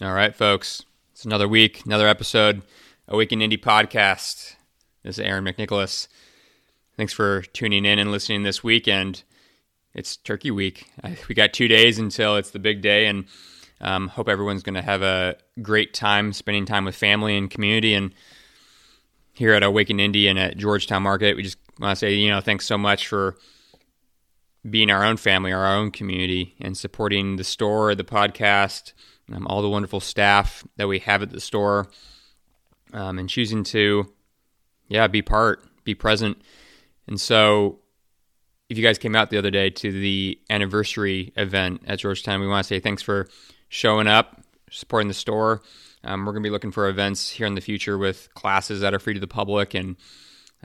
All right, folks. It's another week, another episode, Awaken Indy podcast. This is Aaron McNicholas. Thanks for tuning in and listening this weekend. It's Turkey Week. We got two days until it's the big day, and um, hope everyone's going to have a great time spending time with family and community. And here at Awaken Indy and at Georgetown Market, we just want to say, you know, thanks so much for being our own family, our own community, and supporting the store, the podcast, um, all the wonderful staff that we have at the store, um, and choosing to, yeah, be part, be present. And so, if you guys came out the other day to the anniversary event at Georgetown, we want to say thanks for showing up, supporting the store. Um, we're going to be looking for events here in the future with classes that are free to the public and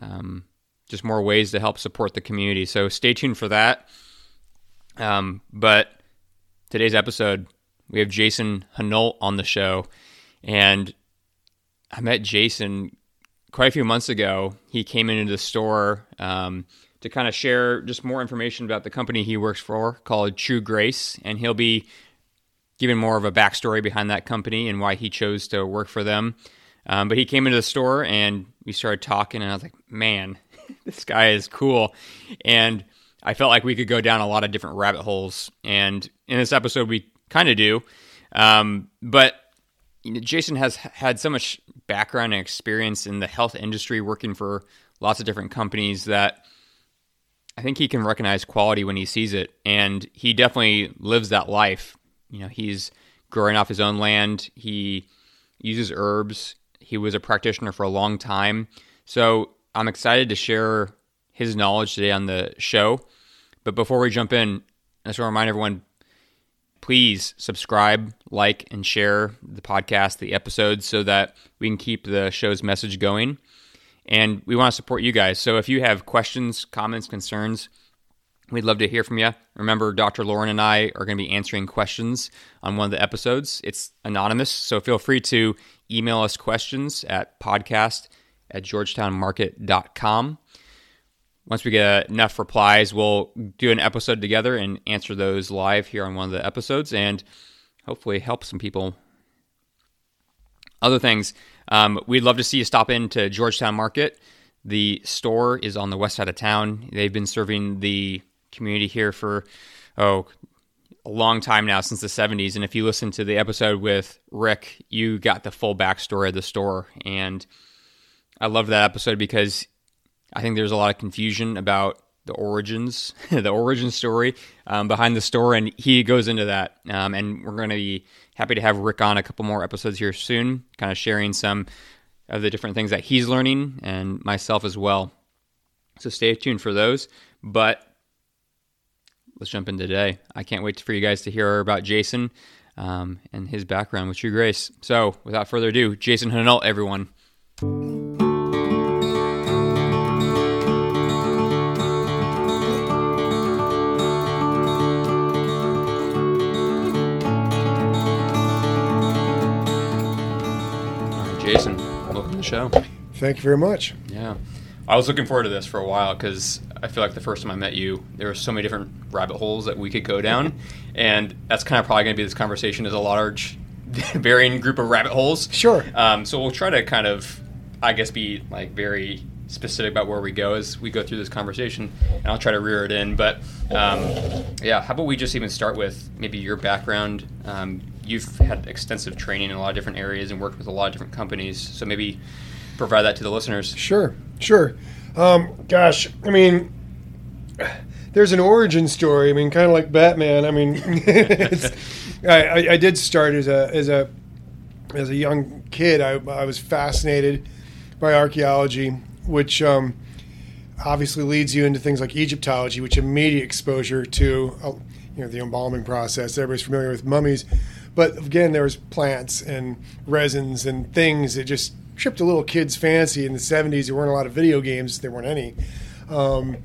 um, just more ways to help support the community. So stay tuned for that. Um, but today's episode, we have Jason Hunolt on the show. And I met Jason quite a few months ago. He came into the store um, to kind of share just more information about the company he works for called True Grace. And he'll be giving more of a backstory behind that company and why he chose to work for them. Um, but he came into the store and we started talking, and I was like, man, this guy is cool. And I felt like we could go down a lot of different rabbit holes. And in this episode, we kind of do. Um, but you know, Jason has had so much background and experience in the health industry, working for lots of different companies that I think he can recognize quality when he sees it. And he definitely lives that life. You know, he's growing off his own land. He uses herbs. He was a practitioner for a long time. So I'm excited to share his knowledge today on the show. But before we jump in, I just want to remind everyone please subscribe, like, and share the podcast, the episodes, so that we can keep the show's message going. And we want to support you guys. So if you have questions, comments, concerns, we'd love to hear from you. Remember, Dr. Lauren and I are going to be answering questions on one of the episodes. It's anonymous, so feel free to email us questions at podcast at georgetownmarket.com. Once we get enough replies, we'll do an episode together and answer those live here on one of the episodes and hopefully help some people. Other things, um, we'd love to see you stop into Georgetown Market. The store is on the west side of town. They've been serving the community here for, oh, a long time now, since the 70s. And if you listen to the episode with Rick, you got the full backstory of the store. And I love that episode because I think there's a lot of confusion about the origins, the origin story um, behind the store, and he goes into that. Um, and we're going to be happy to have Rick on a couple more episodes here soon, kind of sharing some of the different things that he's learning and myself as well. So stay tuned for those. But let's jump in today. I can't wait for you guys to hear about Jason um, and his background with True Grace. So without further ado, Jason Hunolt, everyone. Jason, welcome to the show. Thank you very much. Yeah. I was looking forward to this for a while because I feel like the first time I met you, there were so many different rabbit holes that we could go down. and that's kind of probably going to be this conversation as a large, varying group of rabbit holes. Sure. Um, so we'll try to kind of, I guess, be like very specific about where we go as we go through this conversation. And I'll try to rear it in. But um, yeah, how about we just even start with maybe your background? Um, you've had extensive training in a lot of different areas and worked with a lot of different companies. So maybe provide that to the listeners. Sure, sure. Um, gosh, I mean, there's an origin story. I mean, kind of like Batman. I mean, I, I, did start as a as a as a young kid. I, I was fascinated by archaeology, which um, obviously leads you into things like Egyptology, which immediate exposure to uh, you know the embalming process. Everybody's familiar with mummies. But again, there was plants and resins and things that just tripped a little kid's fancy in the 70s. There weren't a lot of video games, there weren't any. Um,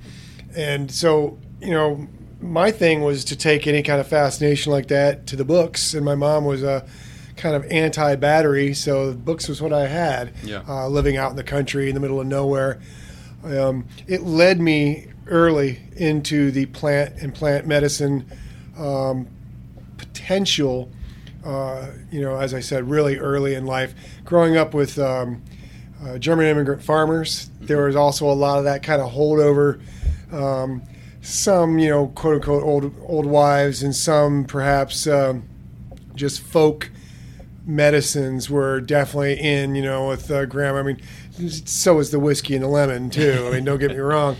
and so, you know, my thing was to take any kind of fascination like that to the books. And my mom was a kind of anti battery, so books was what I had yeah. uh, living out in the country in the middle of nowhere. Um, it led me early into the plant and plant medicine um, potential uh, you know, as I said, really early in life. Growing up with um, uh, German immigrant farmers, there was also a lot of that kind of holdover. Um, some, you know, quote unquote old old wives, and some perhaps um, just folk medicines were definitely in. You know, with uh, grandma. I mean, so is the whiskey and the lemon too. I mean, don't get me wrong,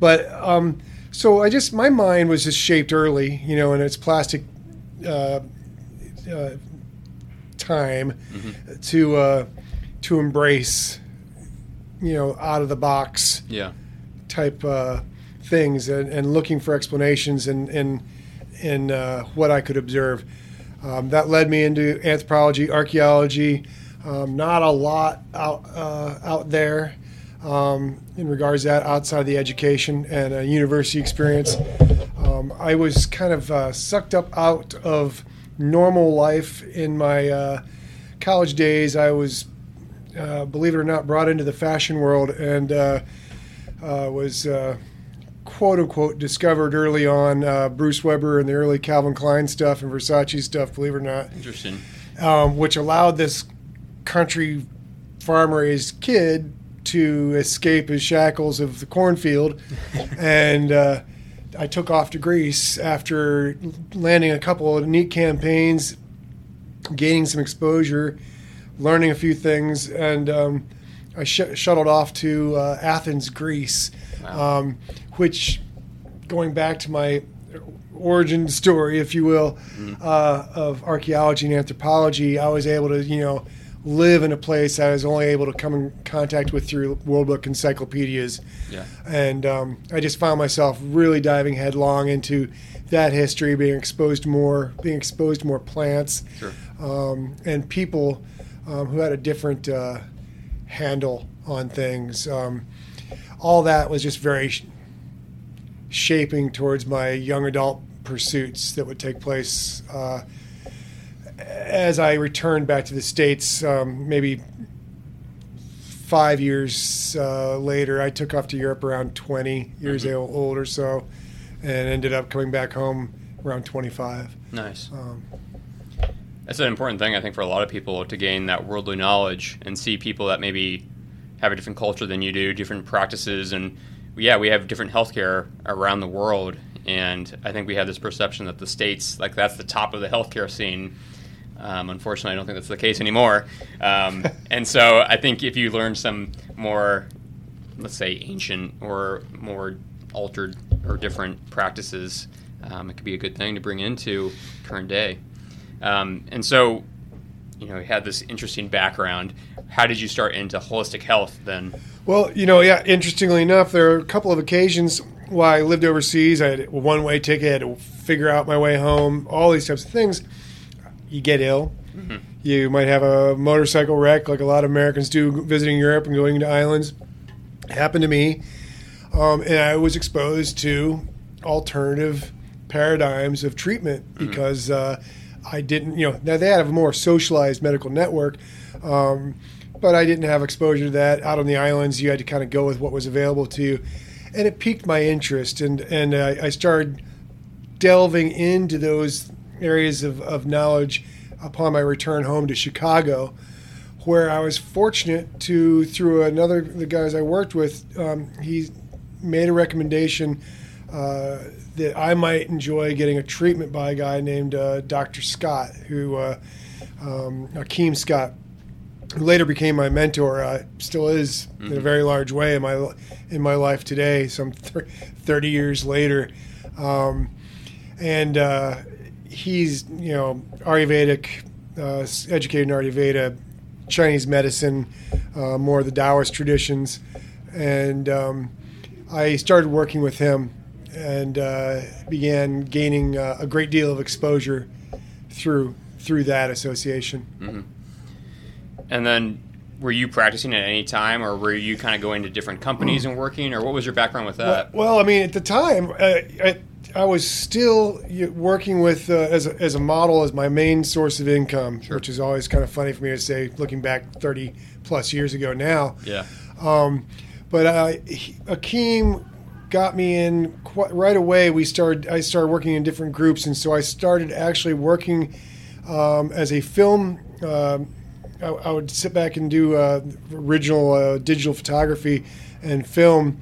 but um, so I just my mind was just shaped early, you know, and its plastic uh, uh, time Mm-hmm. to uh, to embrace, you know, out of the box Yeah. type uh, things and, and looking for explanations and in in uh, what I could observe. Um, that led me into anthropology, archaeology. Um, not a lot out uh, out there um, in regards to that outside of the education and uh, university experience. Um, I was kind of uh, sucked up out of normal life in my uh, college days. I was, uh, believe it or not, brought into the fashion world and uh, uh, was uh, quote unquote discovered early on uh, Bruce Weber and the early Calvin Klein stuff and Versace stuff, believe it or not, Interesting. um, which allowed this country farm raised kid to escape his shackles of the cornfield. and uh, I took off to Greece after landing a couple of neat campaigns, gaining some exposure, learning a few things, and um, I sh- shuttled off to uh, Athens, Greece, Wow. um, which, going back to my origin story, if you will, uh, of archaeology and anthropology, I was able to, you know, live in a place I was only able to come in contact with through World Book encyclopedias Yeah. and um, I just found myself really diving headlong into that history, being exposed more, being exposed to more plants, Sure. um, and people um, who had a different uh, handle on things. Um, all that was just very sh- shaping towards my young adult pursuits that would take place uh, as I returned back to the states. Um, maybe five years uh, later, I took off to Europe around 20 years Mhm. old or so, and ended up coming back home around 25. Nice. Um, That's an important thing, I think, for a lot of people to gain that worldly knowledge and see people that maybe have a different culture than you do, different practices, and yeah, we have different healthcare around the world, and I think we have this perception that the states, like that's the top of the healthcare scene. Um, unfortunately, I don't think that's the case anymore. Um, and so I think if you learn some more, let's say, ancient or more altered or different practices, um, it could be a good thing to bring into current day. Um, and so, you know, you had this interesting background. How did you start into holistic health then? Well, you know, yeah. Interestingly enough, there are a couple of occasions while I lived overseas. I had a one-way ticket, I had to figure out my way home. All these types of things. You get ill. Mhm. You might have a motorcycle wreck, like a lot of Americans do, visiting Europe and going to islands. happened to me, um, and I was exposed to alternative paradigms of treatment because uh, I didn't, you know, now they have a more socialized medical network. Um, but I didn't have exposure to that out on the islands. You had to kind of go with what was available to you, and it piqued my interest, and and uh, I started delving into those areas of, of knowledge upon my return home to Chicago, where I was fortunate to through another the guys I worked with, um, he made a recommendation uh, that I might enjoy getting a treatment by a guy named uh, Dr. Scott, who uh, um, Akeem Scott who later became my mentor, uh, still is in a Mhm. very large way in my in my life today. Some th- thirty years later, um, and uh, he's you know Ayurvedic, uh, educated in Ayurveda, Chinese medicine, uh, more of the Taoist traditions, and um, I started working with him and uh, began gaining uh, a great deal of exposure through through that association. hmm And then, were you practicing at any time, or were you kind of going to different companies and working, or what was your background with that? well, I mean, at the time, uh, I, I was still working with uh, as, a, as a model as my main source of income, Sure. which is always kind of funny for me to say, looking back 30 plus years ago now. Yeah. Um, but uh, Akeem got me in quite, right away. We started. I started working in different groups, and so I started actually working Um, as a film, um I, I would sit back and do uh, original uh, digital photography and film.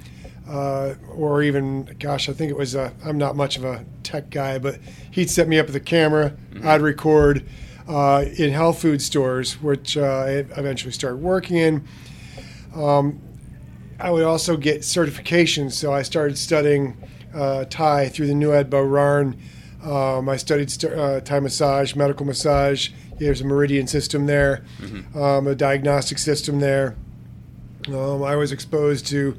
Uh, or even, gosh, I think it was. Uh, I'm not much of a tech guy, but he'd set me up with a camera. I'd record uh, in health food stores, which uh, I eventually started working in. Um, I would also get certifications, so I started studying uh, Thai through the New Nuad Baran. Um, I studied st- uh, Thai massage, medical massage. There's a meridian system there, um, a diagnostic system there. Um, I was exposed to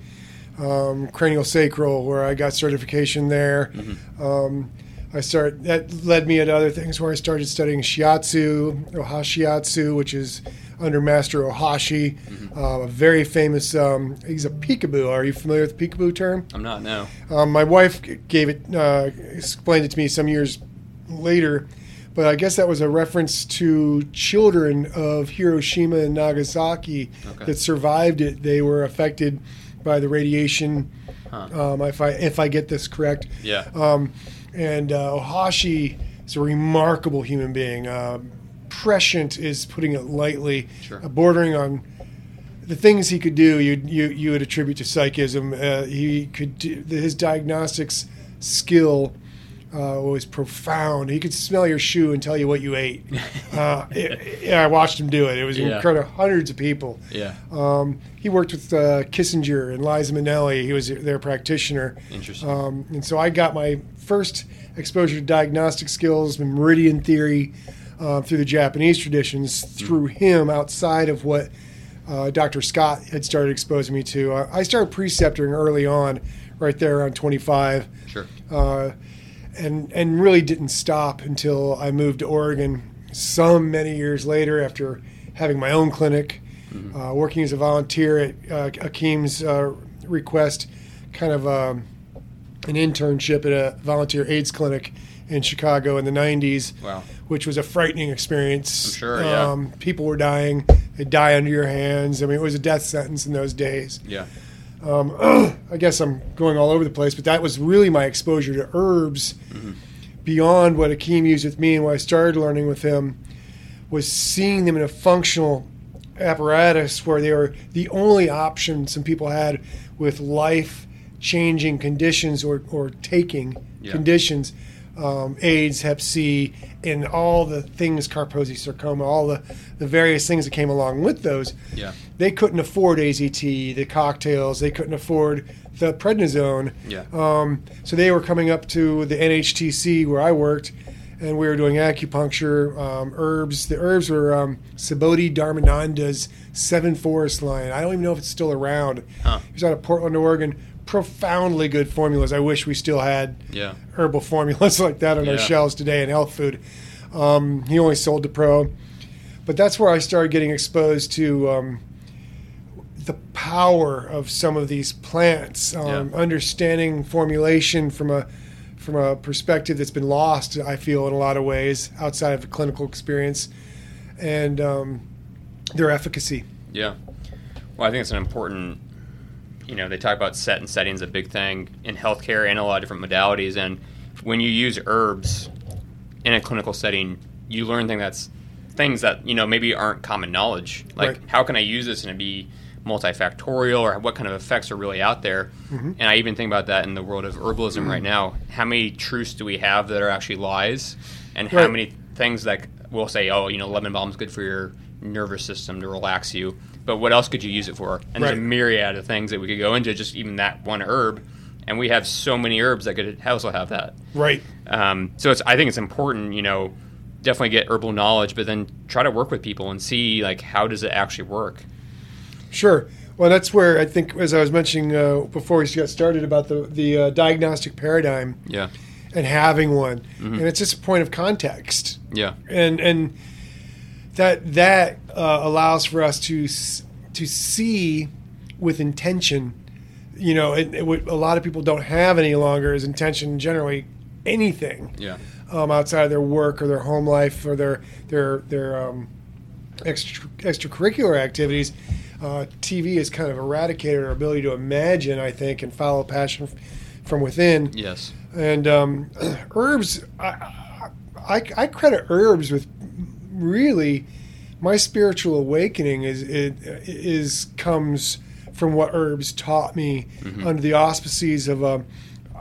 um, cranial sacral, where I got certification there. Um, I start that led me to other things where I started studying shiatsu, ohashiatsu, which is under Master Ohashi, uh, a very famous. Um, he's a peekaboo. Are you familiar with the peekaboo term? I'm not. No. Um, my wife gave it, uh, explained it to me some years later, but I guess that was a reference to children of Hiroshima and Nagasaki Okay. that survived it. They were affected by the radiation. Huh. Um, if I if I get this correct, Yeah. um, and uh, Ohashi is a remarkable human being. Uh, prescient is putting it lightly, Sure. uh, bordering on the things he could do. You you you would attribute to psychism. Uh, he could do, his diagnostics skill. Uh, was profound. He could smell your shoe and tell you what you ate. Uh, it- yeah, I watched him do it. It was Yeah. incredible. Hundreds of people. Yeah. Um, he worked with uh, Kissinger and Liza Minnelli. He was their practitioner. Interesting. Um, and so I got my first exposure to diagnostic skills and meridian theory uh, through the Japanese traditions through him outside of what uh, Dr. Scott had started exposing me to. Uh, I started preceptoring early on, right there around 25 Sure. And and really didn't stop until I moved to Oregon. Some many years later, after having my own clinic, uh, working as a volunteer at uh, Akeem's uh, request, kind of um, an internship at a volunteer AIDS clinic in Chicago in the '90s, Wow. which was a frightening experience. I'm sure, yeah. Um, people were dying; they die under your hands. I mean, it was a death sentence in those days. Yeah. Um, I guess I'm going all over the place, but that was really my exposure to herbs beyond what Akeem used with me and what I started learning with him was seeing them in a functional apparatus where they were the only option some people had with life changing conditions or, or taking Yeah. conditions um, AIDS, Hep C, and all the things, Kaposi sarcoma, all the, the various things that came along with those Yeah. they couldn't afford AZT, the cocktails. They couldn't afford the prednisone. Yeah. Um, so they were coming up to the NHTC where I worked, and we were doing acupuncture, um, herbs. The herbs were um, Subhuti Dharmananda's Seven Forest line. I don't even know if it's still around. Huh. He was out of Portland, Oregon. Profoundly good formulas. I wish we still had Yeah. herbal formulas like that on our shelves today in health food. Um, he only sold to pro, but that's where I started getting exposed to um, the power of some of these plants, um, Yeah. understanding formulation from a from a perspective that's been lost. I feel in a lot of ways outside of the clinical experience, and um, their efficacy. Yeah. Well, I think it's an important, you know, they talk about set and settings, a big thing in healthcare and a lot of different modalities. And when you use herbs in a clinical setting, you learn things that's things that, you know, maybe aren't common knowledge. Like, Right. how can I use this and it be multifactorial or what kind of effects are really out there? Mm-hmm. And I even think about that in the world of herbalism right now. How many truths do we have that are actually lies? And how many things that we'll say, oh, you know, lemon balm is good for your nervous system to relax you. But what else could you use it for? And there's a myriad of things that we could go into, just even that one herb. And we have so many herbs that could also have that. Right. Um, so it's, I think it's important, you know, definitely get herbal knowledge, but then try to work with people and see like how does it actually work. Sure. Well, that's where I think, as I was mentioning uh, before we got started, about the the uh, diagnostic paradigm Yeah, and having one, and it's just a point of context, yeah, and and that that uh, allows for us to to see with intention. You know, it, it, what a lot of people don't have any longer is intention. Generally, anything yeah, um, outside of their work or their home life or their their their um, extra, extracurricular activities. Uh, TV has kind of eradicated our ability to imagine, I think, and follow passion f- from within. yes, And um, herbs, I, I, I credit herbs with really my spiritual awakening is it is comes from what herbs taught me under the auspices of um,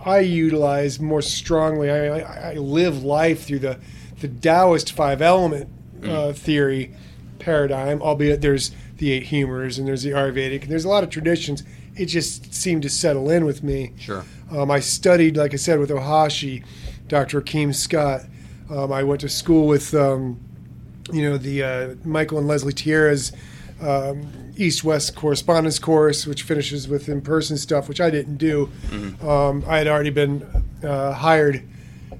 I utilize more strongly. I, I, I live life through the the Taoist five element uh, theory paradigm, albeit there's the eight humors and there's the Ayurvedic and there's a lot of traditions. It just seemed to settle in with me. Sure. Um, I studied, like I said, with Ohashi, Dr. Akeem Scott. Um, I went to school with, um, you know, the uh, Michael and Leslie Tierra's um, East-West correspondence course, which finishes with in-person stuff, which I didn't do. Um, I had already been uh, hired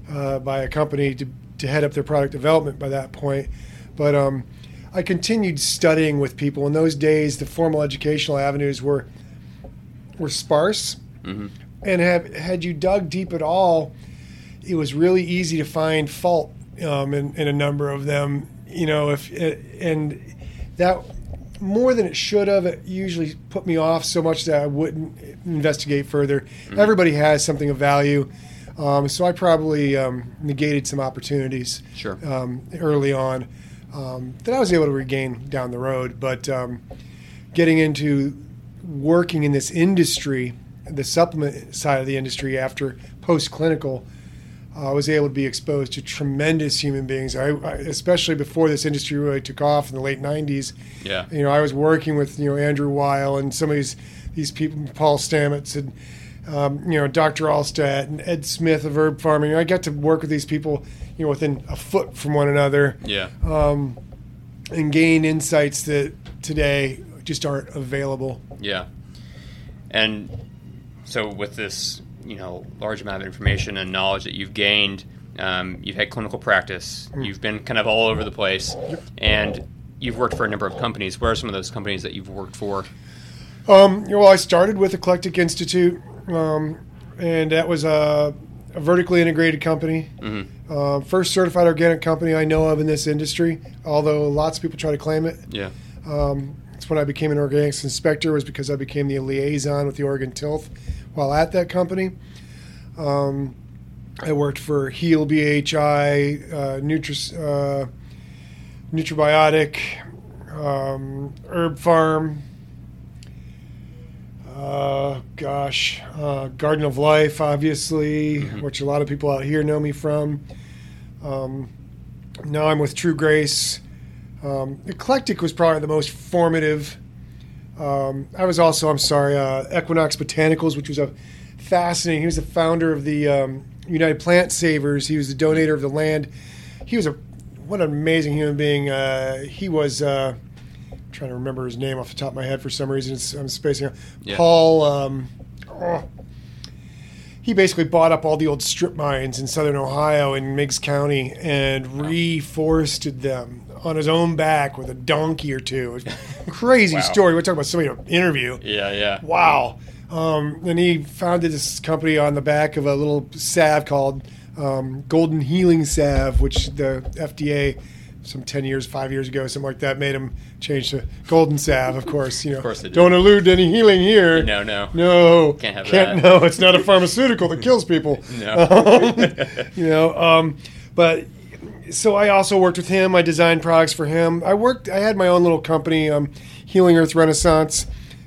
uh, by a company to, to head up their product development by that point. But um, I continued studying with people. In those days, the formal educational avenues were were sparse, and have had you dug deep at all, it was really easy to find fault um, in, in a number of them. You know, if and that more than it should have, it usually put me off so much that I wouldn't investigate further. Everybody has something of value. Um, so I probably um, negated some opportunities Sure. um, early on um, that I was able to regain down the road. But um, getting into working in this industry, the supplement side of the industry after post clinical, I was able to be exposed to tremendous human beings. I, I, especially before this industry really took off in the late '90s. Yeah. You know, I was working with you know Andrew Weil and some of these these people, Paul Stamets and um, you know Dr. Allstat and Ed Smith of Herb Farming. I got to work with these people, you know, within a foot from one another Yeah. and gain insights that today just aren't available. Yeah. And so with this, you know, large amount of information and knowledge that you've gained, um, you've had clinical practice, you've been kind of all over the place, and you've worked for a number of companies. Where are some of those companies that you've worked for? Um, well, I started with Eclectic Institute, um, and that was a, a vertically integrated company. Uh, first certified organic company I know of in this industry, although lots of people try to claim it. Yeah. It's when I became an organics inspector was because I became the liaison with the Oregon Tilth while at that company. Um, I worked for Heel BHI, uh, Nutris, uh, Nutribiotic, um, Herb Pharm. Uh, gosh, uh, Garden of Life, obviously, which a lot of people out here know me from. Um, now I'm with True Grace. Um, Eclectic was probably the most formative. Um, I was also, I'm sorry, uh, Equinox Botanicals, which was a fascinating. He was the founder of the um, United Plant Savers. He was the donator of the land. He was a what an amazing human being. Uh, he was. Uh, trying to remember his name off the top of my head for some reason. It's, I'm spacing out. Yeah. Paul. Um, oh. He basically bought up all the old strip mines in southern Ohio in Meigs County and reforested them on his own back with a donkey or two. It was a crazy Wow. story. We're talking about somebody to interview. Yeah, yeah. Wow. Um, and he founded this company on the back of a little salve called um, Golden Healing Salve, which the FDA, some 10 years, five years ago, something like that, made him change to Golden Salve, of course. You know, course they don't allude to any healing here. No, no. No. Can't have Can't, that. No, it's not a pharmaceutical that kills people. No. you know, um, but so I also worked with him. I designed products for him. I worked. I had my own little company, um, Healing Earth Renaissance,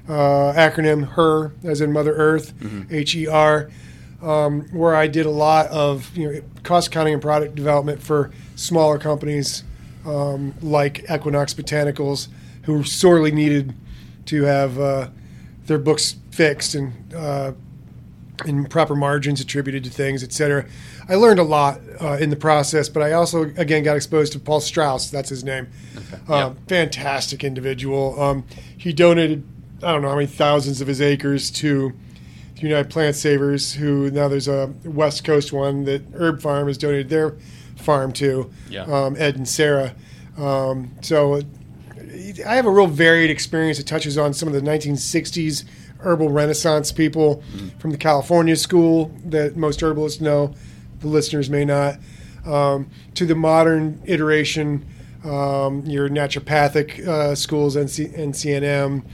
uh, acronym HER, as in Mother Earth, H E R, um, where I did a lot of you know cost accounting and product development for smaller companies um, like Equinox Botanicals, who sorely needed to have uh, their books fixed and uh, and proper margins attributed to things, et cetera. I learned a lot uh, in the process, but I also again got exposed to Paul Strauss. That's his name. Uh, Yep. Fantastic individual. Um, he donated I don't know how many thousands of his acres to the United Plant Savers, who now there's a West Coast one that Herb Pharm has donated their farm to. Yeah. Um, Ed and Sarah. Um, so I have a real varied experience. It touches on some of the 1960s herbal renaissance people from the California school that most herbalists know, the listeners may not, um, to the modern iteration, um, your naturopathic uh, schools, NC, NCNM.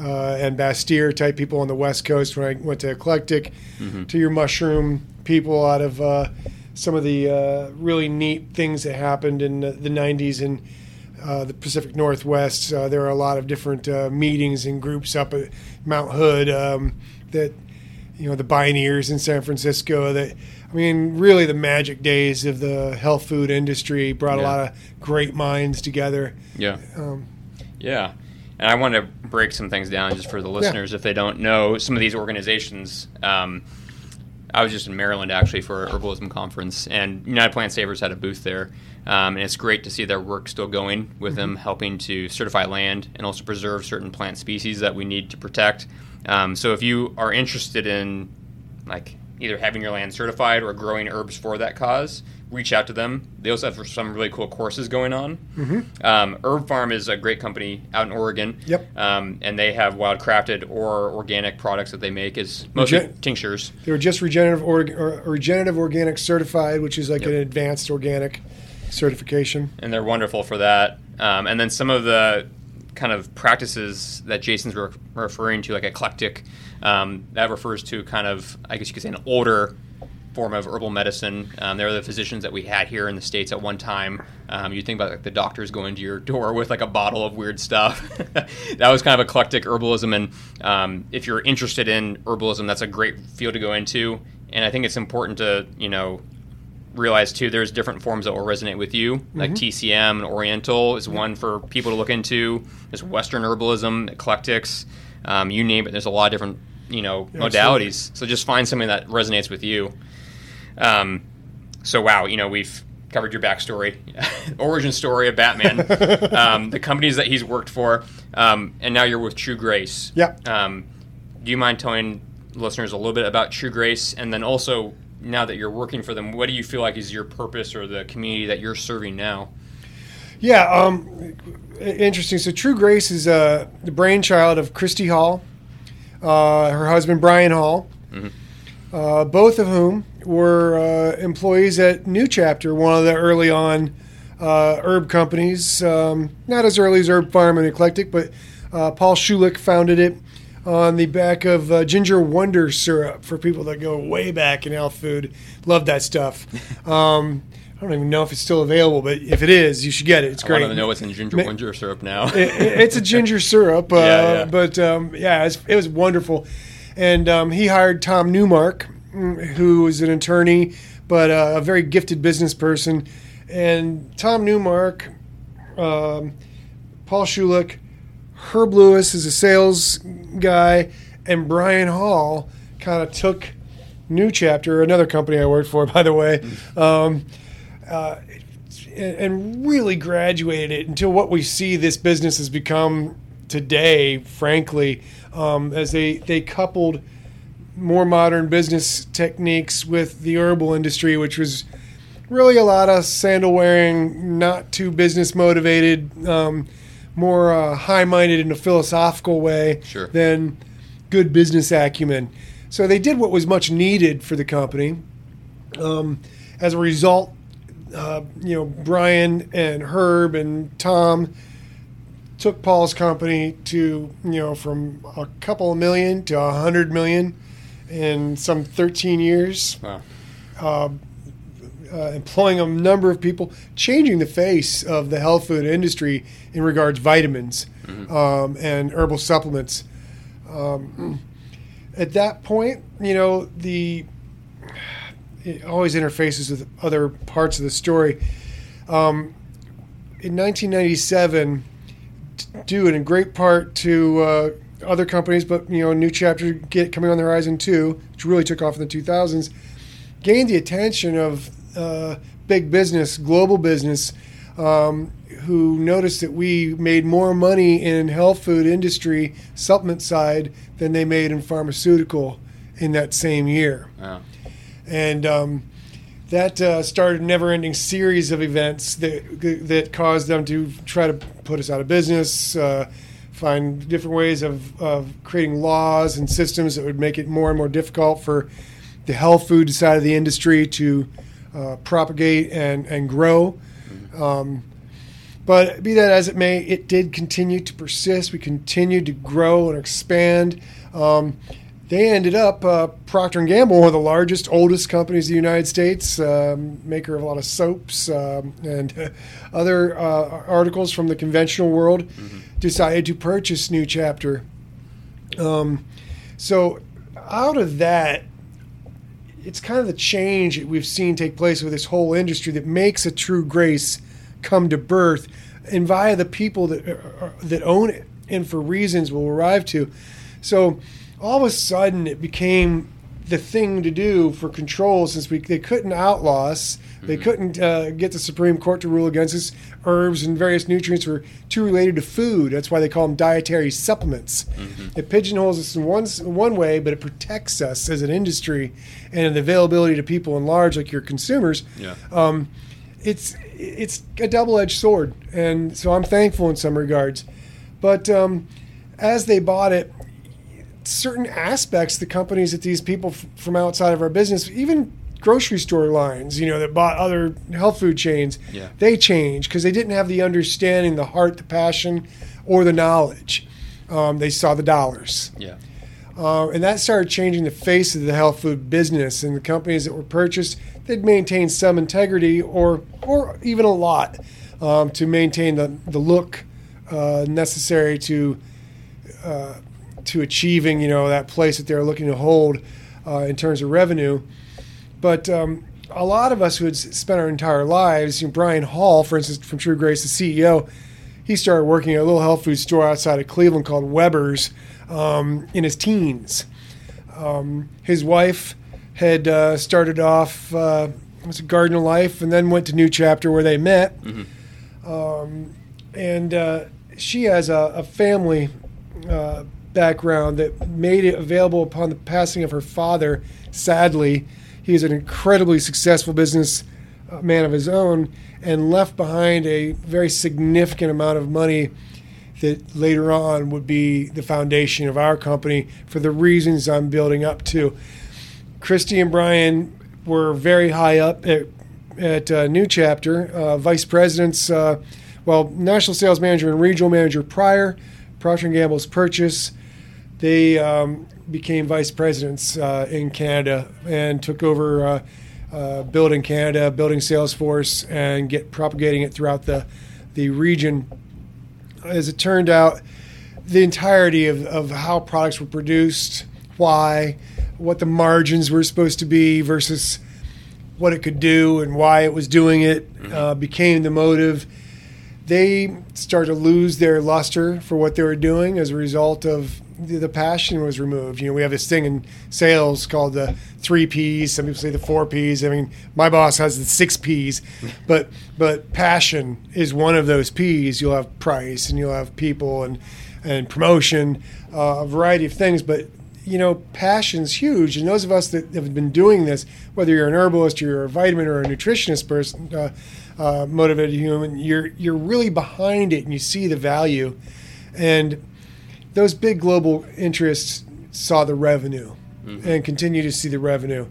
Uh, and Bastyr type people on the West Coast when I went to Eclectic, to your mushroom people out of uh, some of the uh, really neat things that happened in the, the 90s in uh, the Pacific Northwest. Uh, there are a lot of different uh, meetings and groups up at Mount Hood um, that, you know, the Bioneers in San Francisco. That I mean, really, the magic days of the health food industry brought a lot of great minds together. Yeah. Um, Yeah. And I want to break some things down just for the listeners if they don't know some of these organizations. Um, I was just in Maryland actually for a herbalism conference, and United Plant Savers had a booth there. Um, and it's great to see their work still going with them, helping to certify land and also preserve certain plant species that we need to protect. Um, so if you are interested in like either having your land certified or growing herbs for that cause, reach out to them. They also have some really cool courses going on. Um, Herb Pharm is a great company out in Oregon. Yep. Um, and they have wild crafted or organic products that they make is mostly Regen- tinctures. they were just regenerative, org- or, regenerative organic certified, which is like Yep. an advanced organic certification. and they're wonderful for that. Um, and then some of the kind of practices that Jason's re- referring to, like eclectic, um, that refers to kind of, I guess you could say, an older form of herbal medicine. Um, they're the physicians that we had here in the states at one time. Um, you think about like the doctors going to your door with like a bottle of weird stuff. that was kind of eclectic herbalism, and um, if you're interested in herbalism, that's a great field to go into. And I think it's important to you know realize too there's different forms that will resonate with you. Like tcm and oriental is one for people to look into. There's western herbalism eclectics um, you name it. There's a lot of different you know Absolutely. modalities. So just find something that resonates with you. Um, so wow you know we've covered your backstory origin story of batman um, the companies that he's worked for um, and now you're with true grace. Yeah. um, do you mind telling listeners a little bit about True Grace, and then also now that you're working for them, what do you feel like is your purpose or the community that you're serving now? Yeah, um, interesting. So True Grace is uh, the brainchild of Christy Hall, uh, her husband Brian Hall, uh, both of whom were uh, employees at New Chapter, one of the early on uh, herb companies. Um, not as early as Herb Pharm and Eclectic, but uh, Paul Schulick founded it on the back of uh, Ginger Wonder syrup for people that go way back in health food. Love that stuff. Um, I don't even know if it's still available, but if it is, you should get it. It's great. I want to know what's in ginger wonder syrup now. It- it- it's a ginger syrup, uh, Yeah, yeah. but um, yeah, it's, it was wonderful. And um, he hired Tom Newmark, mm, who is an attorney, but uh, a very gifted business person. And Tom Newmark, um, Paul Schulick, Herb Lewis is a sales guy, and Brian Hall kind of took New Chapter, another company I worked for, by the way. Um, uh, and really graduated it until what we see this business has become today, frankly, um, as they, they coupled more modern business techniques with the herbal industry, which was really a lot of sandal wearing, not too business motivated, um, more uh, high minded in a philosophical way Sure. than good business acumen. So they did what was much needed for the company. Um, as a result, uh, you know, Brian and Herb and Tom took Paul's company to, you know, from a couple of million to a hundred million in some 13 years, Wow. uh, employing a number of people, changing the face of the health food industry in regards vitamins um, and herbal supplements. Um, at that point, you know, the it always interfaces with other parts of the story. Um, in 1997, t- due in great part to uh, other companies, but you know, New Chapter get coming on the horizon too, which really took off in the 2000s, gained the attention of uh, big business, global business, um, who noticed that we made more money in health food industry supplement side than they made in pharmaceutical in that same year Wow. and um, that uh, started a never-ending series of events that that caused them to try to put us out of business, uh, find different ways of, of creating laws and systems that would make it more and more difficult for the health food side of the industry to uh, propagate and and grow. Um, but be that as it may, it did continue to persist. We continued to grow and expand. Um, they ended up uh, Procter and Gamble, one of the largest, oldest companies in the United States, um, maker of a lot of soaps um, and other uh, articles from the conventional world, mm-hmm. decided to purchase New Chapter. Um, so, out of that, it's kind of the change that we've seen take place with this whole industry that makes a true grace come to birth, and via the people that uh, that own it, and for reasons we'll arrive to. So all of a sudden it became the thing to do for control since we they couldn't outlaw us. They mm-hmm. couldn't uh, get the Supreme Court to rule against us. Herbs and various nutrients were too related to food. That's why they call them dietary supplements. Mm-hmm. It pigeonholes us in one, one way, but it protects us as an industry and the availability to people in large, like your consumers. Yeah. Um, it's it's a double edged sword, and so I'm thankful in some regards. But um, as they bought it, certain aspects, the companies that these people f- from outside of our business, even grocery store lines, you know, that bought other health food chains, yeah. they changed because they didn't have the understanding, the heart, the passion, or the knowledge. Um, they saw the dollars. Yeah. Uh, and that started changing the face of the health food business. And the companies that were purchased, they'd maintain some integrity or, or even a lot um, to maintain the, the look uh, necessary to uh, to achieving you know that place that they're looking to hold uh, in terms of revenue. But um, a lot of us who had spent our entire lives, you know, Brian Hall, for instance, from True Grace, the CEO, he started working at a little health food store outside of Cleveland called Weber's um, in his teens. Um, his wife had uh, started off uh, was a Garden of Life and then went to New Chapter where they met. Mm-hmm. Um, and uh, she has a, a family uh, background that made it available upon the passing of her father. Sadly, he is an incredibly successful business uh, man of his own and left behind a very significant amount of money that later on would be the foundation of our company for the reasons I'm building up to. Christy and Brian were very high up at, at uh, New Chapter, uh, vice presidents, uh, well, national sales manager and regional manager prior. Procter & Gamble's purchase they um, became vice presidents uh, in Canada and took over uh, uh, building Canada, building Salesforce, and get propagating it throughout the the region. As it turned out, the entirety of, of how products were produced, why, what the margins were supposed to be versus what it could do and why it was doing it uh, became the motive. They started to lose their luster for what they were doing as a result of the, passion was removed. You know, we have this thing in sales called the three P's. Some people say the four P's. I mean, my boss has the six P's, but but passion is one of those P's. You'll have price and you'll have people and and promotion, uh, a variety of things. But you know, passion's huge. And those of us that have been doing this, whether you're an herbalist, you're a vitamin or a nutritionist person, uh, uh, motivated human, you're you're really behind it and you see the value. And those big global interests saw the revenue mm-hmm. and continue to see the revenue,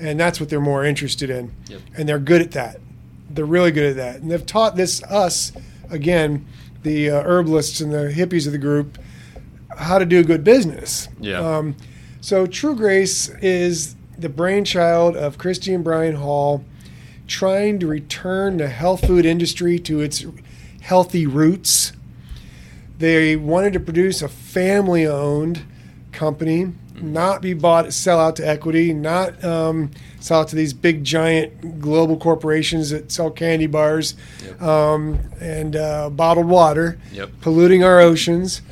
and that's what they're more interested in, yep. and they're good at that. They're really good at that, and they've taught this us again, the uh, herbalists and the hippies of the group, how to do good business. Yeah. Um, so True Grace is the brainchild of Christy and Brian Hall, trying to return the health food industry to its healthy roots they wanted to produce a family owned company, not be bought, sell out to equity, not um, sell out to these big, giant global corporations that sell candy bars yep. um, and uh, bottled water, yep. polluting our oceans.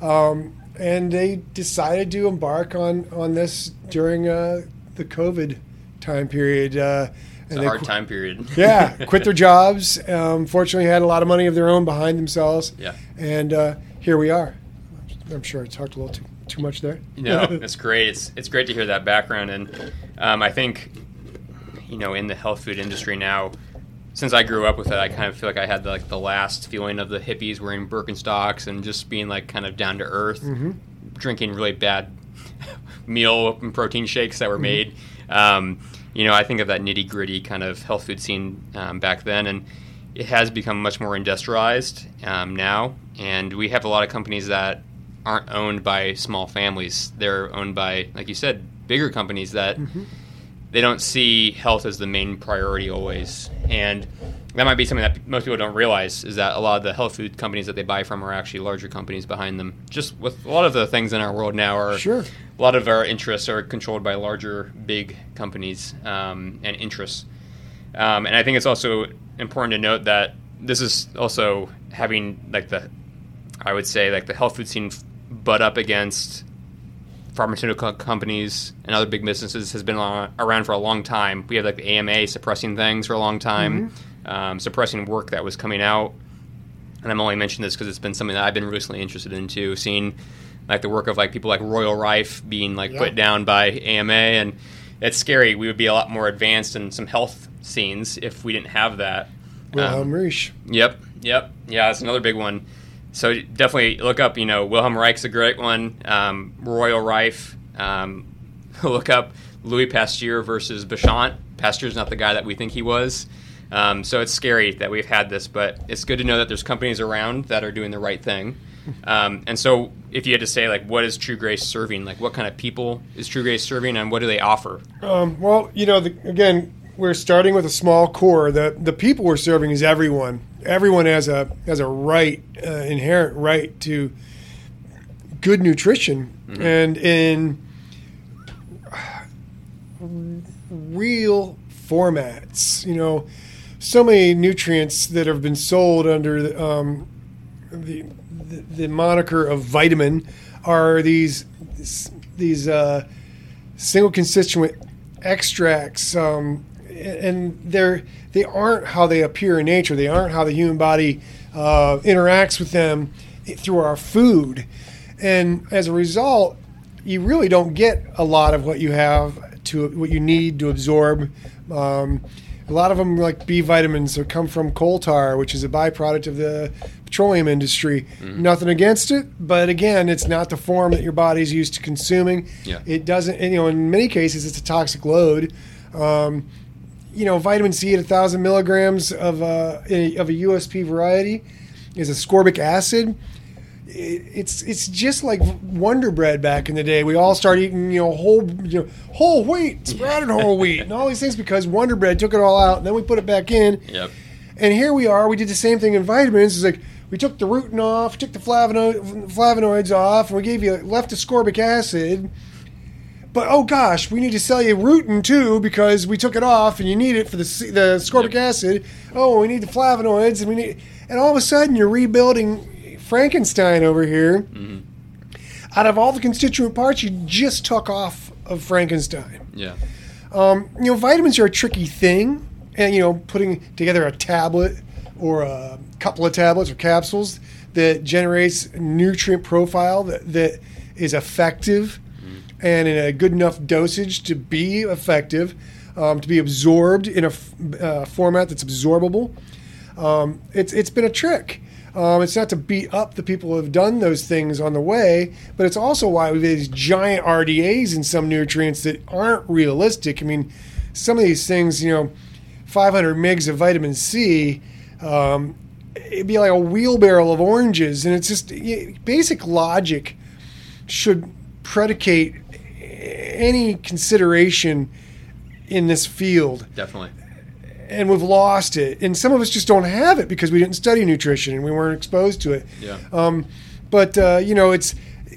Um, and they decided to embark on, on this during uh, the COVID time period. Uh, it's a hard qu- time period. yeah, quit their jobs. Um, fortunately, had a lot of money of their own behind themselves. Yeah, and uh, here we are. I'm sure I talked a little too too much there. no, that's great. It's it's great to hear that background, and um, I think you know in the health food industry now. Since I grew up with it, I kind of feel like I had the, like the last feeling of the hippies wearing Birkenstocks and just being like kind of down to earth, mm-hmm. drinking really bad meal and protein shakes that were mm-hmm. made. Um, you know, I think of that nitty gritty kind of health food scene um, back then, and it has become much more industrialized um, now. And we have a lot of companies that aren't owned by small families. They're owned by, like you said, bigger companies that they don't see health as the main priority always. And that might be something that most people don't realize is that a lot of the health food companies that they buy from are actually larger companies behind them. Just with a lot of the things in our world now are Sure. a lot of our interests are controlled by larger, big companies um, and interests. Um, and I think it's also important to note that this is also having like the, I would say like the health food scene butt up against pharmaceutical companies and other big businesses has been on, around for a long time. We have like the AMA suppressing things for a long time, um, suppressing work that was coming out. And I'm only mentioning this because it's been something that I've been recently interested in too, seeing like the work of like people like Royal Rife being like Yeah. put down by AMA, and it's scary. We would be a lot more advanced in some health scenes if we didn't have that. Wilhelm Um, Reich. Yep, yep, yeah, that's another big one. So definitely look up. You know, Wilhelm Reich's a great one. Um, Royal Rife. Um, look up Louis Pasteur versus Béchamp. Pasteur's not the guy that we think he was. Um, so it's scary that we've had this, but it's good to know that there's companies around that are doing the right thing. Um, and so, if you had to say, like, what is True Grace serving? Like, what kind of people is True Grace serving, and what do they offer? Um, well, you know, the, again, we're starting with a small core. The the people we're serving is everyone. Everyone has a has a right, uh, inherent right to good nutrition, and in real formats. You know, so many nutrients that have been sold under the, um, the, the the moniker of vitamin are these these uh, single constituent extracts, um, and they're they aren't how they appear in nature. They aren't how the human body uh, interacts with them through our food, and as a result, you really don't get a lot of what you have to what you need to absorb. Um, a lot of them, like B vitamins, that come from coal tar, which is a byproduct of the petroleum industry. Nothing against it, but again, it's not the form that your body's used to consuming. Yeah. It doesn't, you know, in many cases, it's a toxic load. Um, you know, vitamin C at a thousand milligrams of uh, a, of a USP variety is ascorbic acid. It, it's it's just like Wonder Bread back in the day. We all started eating you know whole you know whole wheat, sprouted whole wheat, and all these things because Wonder Bread took it all out, and then we put it back in. Yep. And here we are. We did the same thing in vitamins. It's like we took the rutin off, took the flavono- flavonoids off, and we gave you left ascorbic acid. But oh gosh, we need to sell you rutin too because we took it off and you need it for the the ascorbic Yep. acid. Oh, we need the flavonoids and we need, and all of a sudden you're rebuilding Frankenstein over here. Mm-hmm. Out of all the constituent parts, you just took off of Frankenstein Yeah. Um, you know, vitamins are a tricky thing, and you know, putting together a tablet or a couple of tablets or capsules that generates nutrient profile that, that is effective and in a good enough dosage to be effective, um, to be absorbed in a f- uh, format that's absorbable. Um, it's it's been a trick. Um, it's not to beat up the people who have done those things on the way, but it's also why we've these giant RDAs in some nutrients that aren't realistic. I mean, some of these things, you know, 500 mgs of vitamin C, um, it'd be like a wheelbarrow of oranges, and it's just basic logic should predicate any consideration in this field Definitely. and we've lost it. And some of us just don't have it because we didn't study nutrition and we weren't exposed to it. Yeah. Um, but uh, you know, it's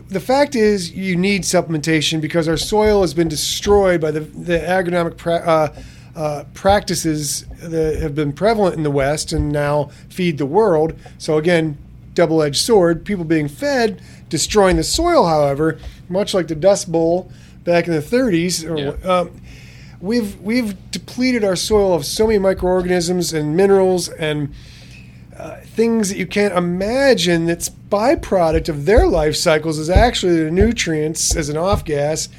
the fact is you need supplementation because our soil has been destroyed by the the agronomic pra- uh, uh, practices that have been prevalent in the West and now feed the world. So again, double-edged sword. People being fed, destroying the soil. However, much like the Dust Bowl back in the 30s, or, Yeah. um, we've we've depleted our soil of so many microorganisms and minerals and uh, things that you can't imagine that's byproduct of their life cycles is actually the nutrients as an off gas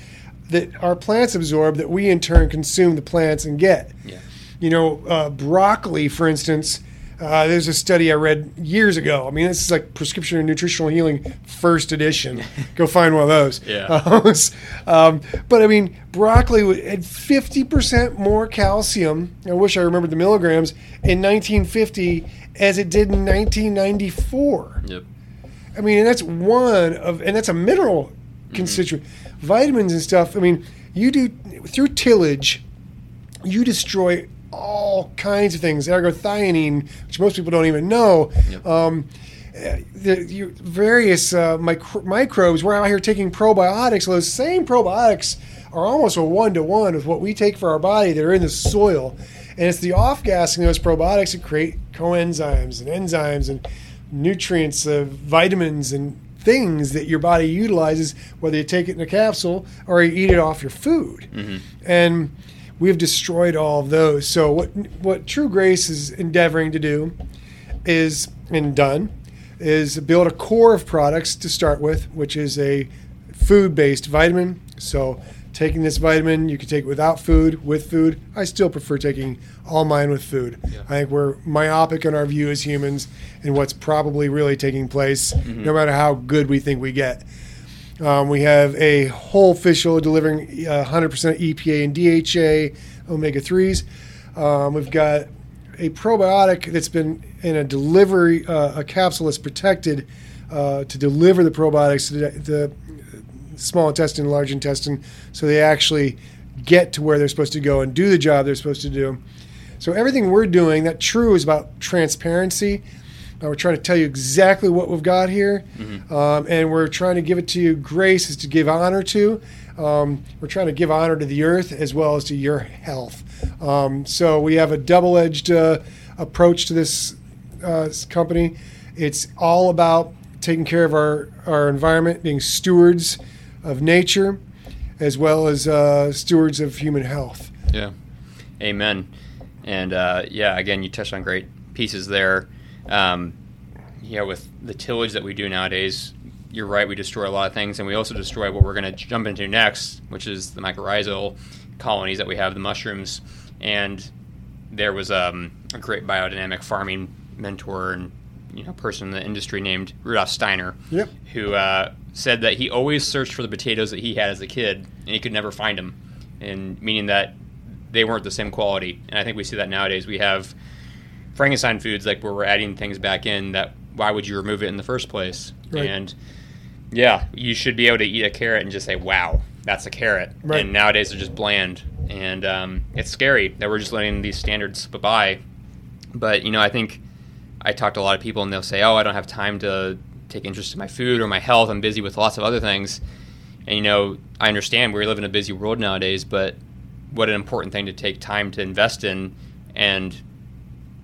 that our plants absorb that we in turn consume the plants and get Yeah. you know uh, broccoli for instance uh, there's a study I read years ago. I mean, this is like Prescription and Nutritional Healing, first edition. Go find one of those. Yeah. um, but I mean, broccoli had 50% more calcium. I wish I remembered the milligrams in 1950 as it did in 1994. Yep. I mean, and that's one of, and that's a mineral constituent. Vitamins and stuff. I mean, you do through tillage, you destroy all kinds of things. Ergothioneine, which most people don't even know. Yep. Um, the you, various uh, micro- microbes. We're out here taking probiotics. Well, those same probiotics are almost a one to one with what we take for our body that are in the soil, and it's the off gassing of those probiotics that create coenzymes and enzymes and nutrients, uh, vitamins and things that your body utilizes, whether you take it in a capsule or you eat it off your food, and we've destroyed all of those. So what what True Grace is endeavoring to do is and done is build a core of products to start with, which is a food-based vitamin. So taking this vitamin, you can take it without food, with food. I still prefer taking all mine with food. Yeah. I think we're myopic in our view as humans and what's probably really taking place, mm-hmm. no matter how good we think we get. Um, we have a whole fish oil delivering uh, 100% EPA and DHA, omega 3s. Um, we've got a probiotic that's been in a delivery, uh, a capsule that's protected uh, to deliver the probiotics to the, the small intestine, large intestine, so they actually get to where they're supposed to go and do the job they're supposed to do. So everything we're doing, that true is about transparency. Uh, we're trying to tell you exactly what we've got here, um, and we're trying to give it to you. Grace is to give honor to. Um, we're trying to give honor to the earth as well as to your health. Um, so we have a double-edged uh, approach to this uh, company. It's all about taking care of our, our environment, being stewards of nature, as well as uh, stewards of human health. Yeah. Amen. And uh, yeah, again, you touched on great pieces there. Um, yeah, with the tillage that we do nowadays, you're right. We destroy a lot of things, and we also destroy what we're going to jump into next, which is the mycorrhizal colonies that we have, the mushrooms. And there was um, a great biodynamic farming mentor and you know person in the industry named Rudolf Steiner, Yep. who uh, said that he always searched for the potatoes that he had as a kid, and he could never find them, and meaning that they weren't the same quality. And I think we see that nowadays. We have Frankenstein foods, like where we're adding things back in that why would you remove it in the first place? Right. And yeah, you should be able to eat a carrot and just say, "Wow, that's a carrot." Right. And nowadays they're just bland, and um, it's scary that we're just letting these standards slip by. But you know, I think I talk to a lot of people, and they'll say, "Oh, I don't have time to take interest in my food or my health. I'm busy with lots of other things." And you know, I understand we live in a busy world nowadays, but what an important thing to take time to invest in. And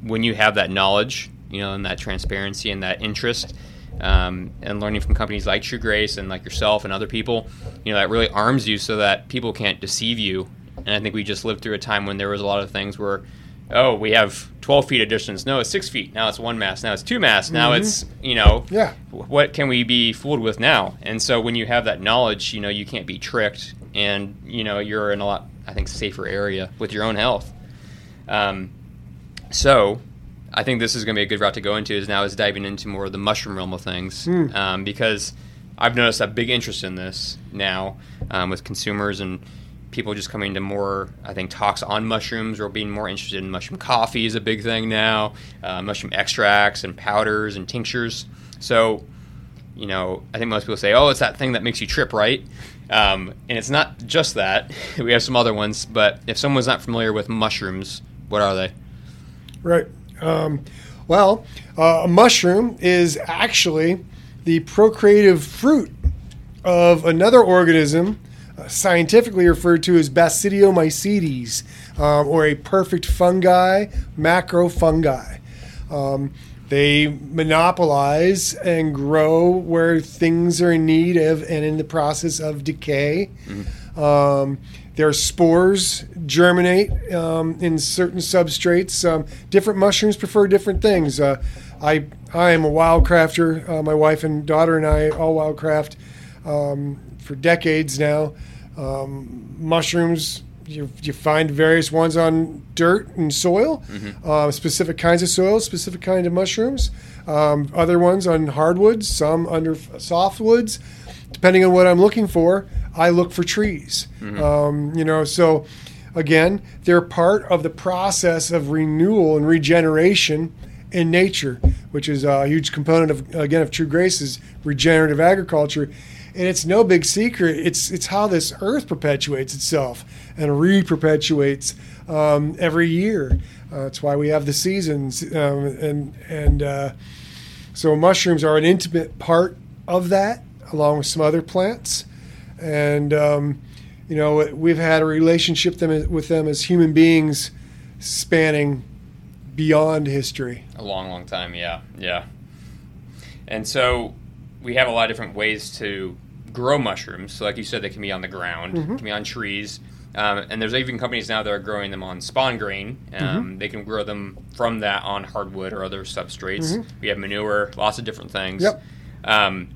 when you have that knowledge, you know, and that transparency and that interest, um, and learning from companies like True Grace and like yourself and other people, you know, that really arms you so that people can't deceive you. And I think we just lived through a time when there was a lot of things where, oh, we have 12 feet of distance. No, it's six feet. Now it's one mast. Now it's two masts. Now it's, you know, Yeah. what can we be fooled with now? And so when you have that knowledge, you know, you can't be tricked and, you know, you're in a lot, I think, safer area with your own health. Um, so I think this is going to be a good route to go into is now is diving into more of the mushroom realm of things um, because I've noticed a big interest in this now um, with consumers and people just coming to more I think talks on mushrooms or being more interested in mushroom coffee is a big thing now uh, mushroom extracts and powders and tinctures. So you know I think most people say oh it's that thing that makes you trip right? Um, and it's not just that. We have some other ones but if someone's not familiar with mushrooms what are they Right. Um, well, uh, a mushroom is actually the procreative fruit of another organism, uh, scientifically referred to as Basidiomycetes, um, or a perfect fungi, macrofungi. Um, they monopolize and grow where things are in need of and in the process of decay. Um, their spores germinate um, in certain substrates. Um, different mushrooms prefer different things. Uh, I I am a wildcrafter. Uh, my wife and daughter and I all wildcraft um, for decades now. Um, mushrooms. You, you find various ones on dirt and soil, uh, specific kinds of soil, specific kind of mushrooms. Um, other ones on hardwoods, some under softwoods depending on what I'm looking for, I look for trees. Um, you know, so again, they're part of the process of renewal and regeneration in nature, which is a huge component of again of True Grace is regenerative agriculture. And it's no big secret. It's it's how this earth perpetuates itself and re-perpetuates um, every year. Uh, that's why we have the seasons, um, and and uh, so mushrooms are an intimate part of that, along with some other plants. And um, you know, we've had a relationship them, with them as human beings, spanning beyond history. A long, long time. Yeah, yeah. And so we have a lot of different ways to grow mushrooms. So, like you said, they can be on the ground, mm-hmm. can be on trees. Um, and there's even companies now that are growing them on spawn grain. Um, mm-hmm. They can grow them from that on hardwood or other substrates. Mm-hmm. We have manure, lots of different things. Yep. Um,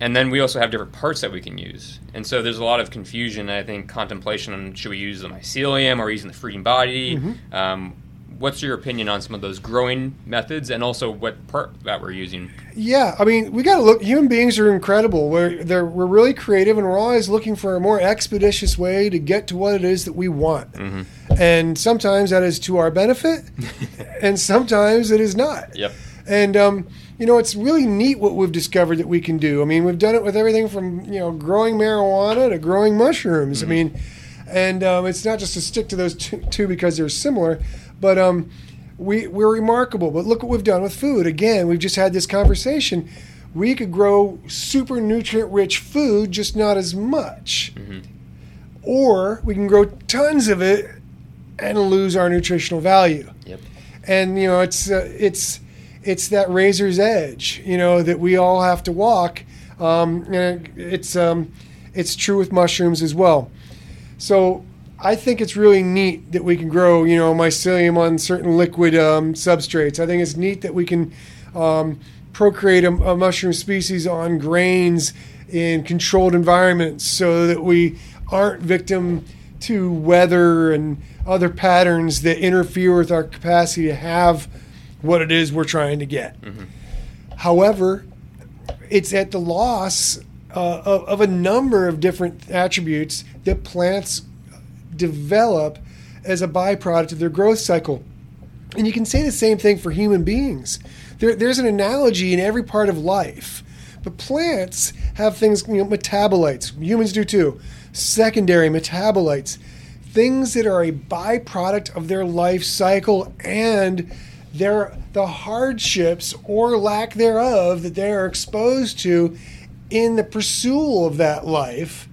and then we also have different parts that we can use. And so there's a lot of confusion, I think, contemplation on should we use the mycelium or using the fruiting body. Mm-hmm. Um, what's your opinion on some of those growing methods and also what part that we're using? Yeah, I mean, we got to look. Human beings are incredible. We're they're, we're really creative, and we're always looking for a more expeditious way to get to what it is that we want. Mm-hmm. And sometimes that is to our benefit, and sometimes it is not. Yep. And um, you know, it's really neat what we've discovered that we can do. I mean, we've done it with everything from you know growing marijuana to growing mushrooms. Mm-hmm. I mean, and um, it's not just to stick to those two, two because they're similar but um, we we're remarkable. But look what we've done with food. Again, we've just had this conversation. We could grow super nutrient rich food, just not as much. Mm-hmm. Or we can grow tons of it and lose our nutritional value. Yep. And you know, it's uh, it's it's that razor's edge, you know, that we all have to walk. Um, and it's um, it's true with mushrooms as well. So I think it's really neat that we can grow, you know, mycelium on certain liquid um, substrates. I think it's neat that we can um, procreate a, a, mushroom species on grains in controlled environments so that we aren't victim to weather and other patterns that interfere with our capacity to have what it is we're trying to get. Mm-hmm. However, it's at the loss uh, of, of a number of different attributes that plants develop as a byproduct of their growth cycle. And you can say the same thing for human beings. There, there's an analogy in every part of life. But plants have things, you know, metabolites. Humans do too. Secondary metabolites. Things that are a byproduct of their life cycle and their the hardships or lack thereof that they are exposed to in the pursuit of that life.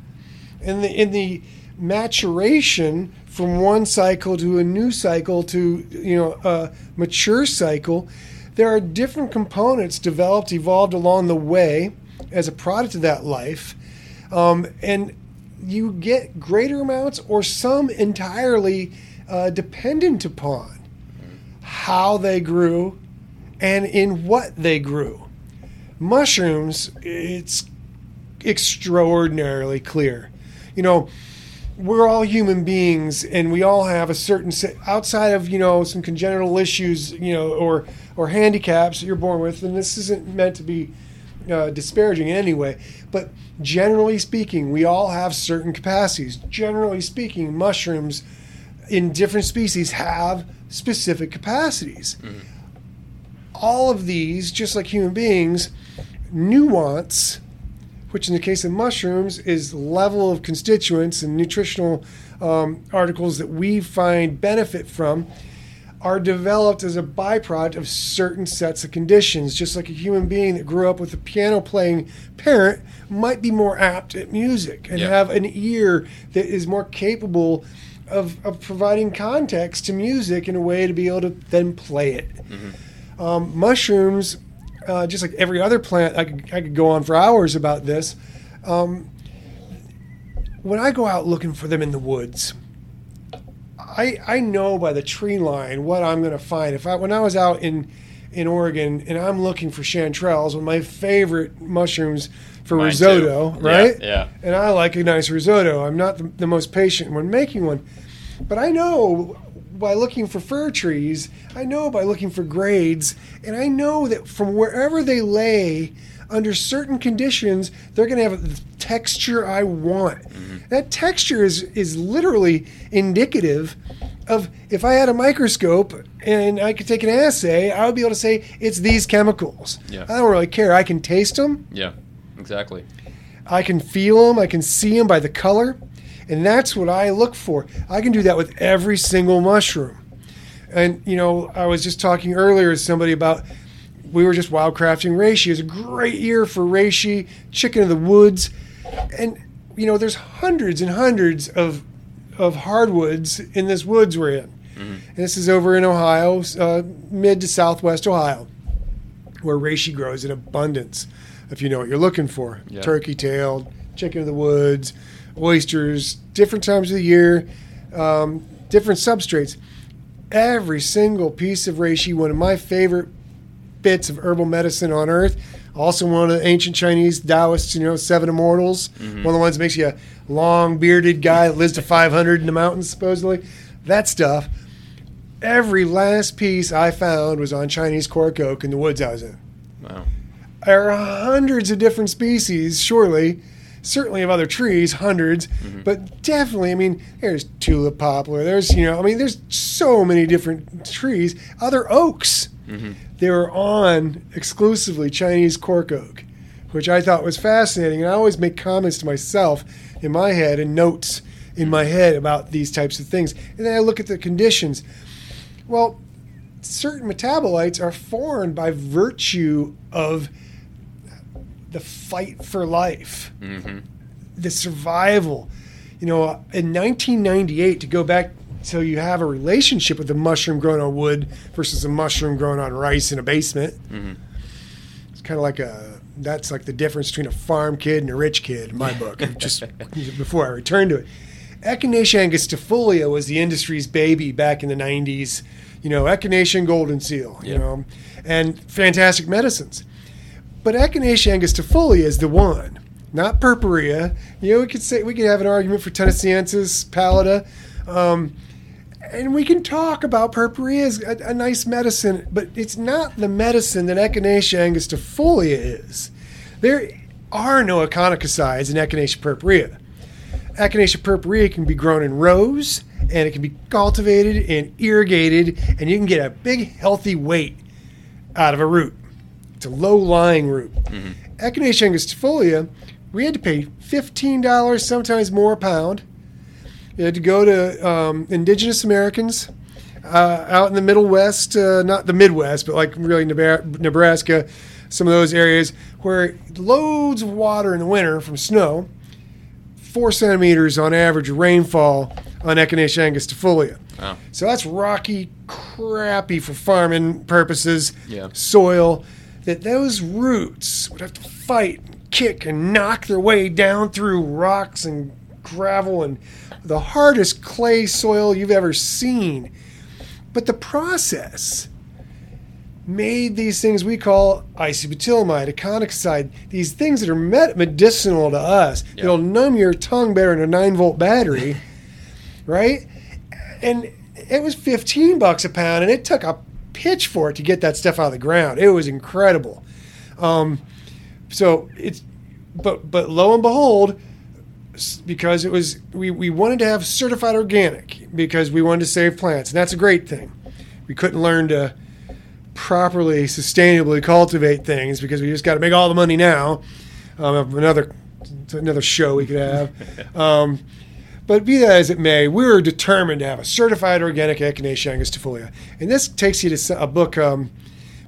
In the in the maturation from one cycle to a new cycle to you know a mature cycle there are different components developed evolved along the way as a product of that life um, and you get greater amounts or some entirely uh, dependent upon how they grew and in what they grew. Mushrooms it's extraordinarily clear. You know we're all human beings and we all have a certain set, outside of you know some congenital issues you know or or handicaps that you're born with and this isn't meant to be uh, disparaging in any way but generally speaking we all have certain capacities. Generally speaking mushrooms in different species have specific capacities mm-hmm. all of these just like human beings nuance which in the case of mushrooms is level of constituents and nutritional um, articles that we find benefit from, are developed as a byproduct of certain sets of conditions. Just like a human being that grew up with a piano playing parent might be more apt at music and have an ear that is more capable of, of providing context to music in a way to be able to then play it. Mm-hmm. Um, mushrooms uh, just like every other plant, I could, I could go on for hours about this. Um, when I go out looking for them in the woods, I, I know by the tree line what I'm going to find. If I when I was out in in Oregon and I'm looking for chanterelles, one of my favorite mushrooms for Mine risotto, too. right? Yeah, yeah, And I like a nice risotto. I'm not the, the most patient when making one, but I know by looking for fir trees, I know by looking for grades, and I know that from wherever they lay, under certain conditions, they're going to have the texture I want. Mm-hmm. That texture is is literally indicative of if I had a microscope and I could take an assay, I would be able to say it's these chemicals. Yeah. I don't really care. I can taste them, Yeah, exactly. I can feel them, I can see them by the color, and that's what I look for. I can do that with every single mushroom. And you know, I was just talking earlier with somebody about we were just wildcrafting reishi. It was a great year for reishi, chicken of the woods, and you know, there's hundreds and hundreds of of hardwoods in this woods we're in. And this is over in Ohio, uh, mid to southwest Ohio, where reishi grows in abundance. If you know what you're looking for, Yeah. turkey tailed, chicken of the woods, oysters, different times of the year, um, different substrates. Every single piece of reishi, one of my favorite bits of herbal medicine on earth. Also, one of the ancient Chinese Taoists, you know, seven immortals. One of the ones that makes you a long bearded guy that lives to 500 in the mountains, supposedly. That stuff. Every last piece I found was on Chinese cork oak in the woods I was in. Wow. There are hundreds of different species, surely. Certainly of other trees, 100s mm-hmm. but definitely, I mean, there's tulip poplar. There's, you know, I mean, there's so many different trees. Other oaks. Mm-hmm. They were on exclusively Chinese cork oak, which I thought was fascinating. And I always make comments to myself in my head and notes in my head about these types of things. And then I look at the conditions. Well, certain metabolites are formed by virtue of the fight for life, mm-hmm. the survival. You know, in 1998, to go back so you have a relationship with a mushroom grown on wood versus a mushroom grown on rice in a basement. Mm-hmm. It's kind of like a that's like the difference between a farm kid and a rich kid in my book. Just before I return to it, Echinacea angustifolia was the industry's baby back in the 90s. You know, Echinacea and golden seal. You know, and fantastic medicines. But Echinacea angustifolia is the one, not purpurea. You know, we could say we could have an argument for Tennesseensis pallida, um, and we can talk about purpurea as a, a nice medicine, but it's not the medicine that Echinacea angustifolia is. There are no echinacosides in Echinacea purpurea. Echinacea purpurea can be grown in rows, and it can be cultivated and irrigated, and you can get a big healthy weight out of a root. It's a low-lying root. Echinacea angustifolia, we had to pay fifteen dollars, sometimes more a pound. You had to go to um, indigenous Americans uh, out in the Middle West, uh, not the Midwest, but like really Nebraska, some of those areas where loads of water in the winter from snow, four centimeters on average rainfall on Echinacea angustifolia. Wow. So that's rocky, crappy for farming purposes Yeah. soil that those roots would have to fight, and kick, and knock their way down through rocks and gravel and the hardest clay soil you've ever seen. But the process made these things we call isobutylamide, econocide, these things that are med- medicinal to us. Yeah. It'll numb your tongue better than a 9 volt battery, right? And it was 15 bucks a pound, and it took a pitchfork to get that stuff out of the ground. It was incredible. Um, so it's, but but lo and behold, because it was we, we wanted to have certified organic because we wanted to save plants, and that's a great thing. We couldn't learn to properly, sustainably cultivate things because we just got to make all the money now. Um, another another show we could have. Um, but be that as it may, we were determined to have a certified organic Echinacea angustifolia. And this takes you to a book um,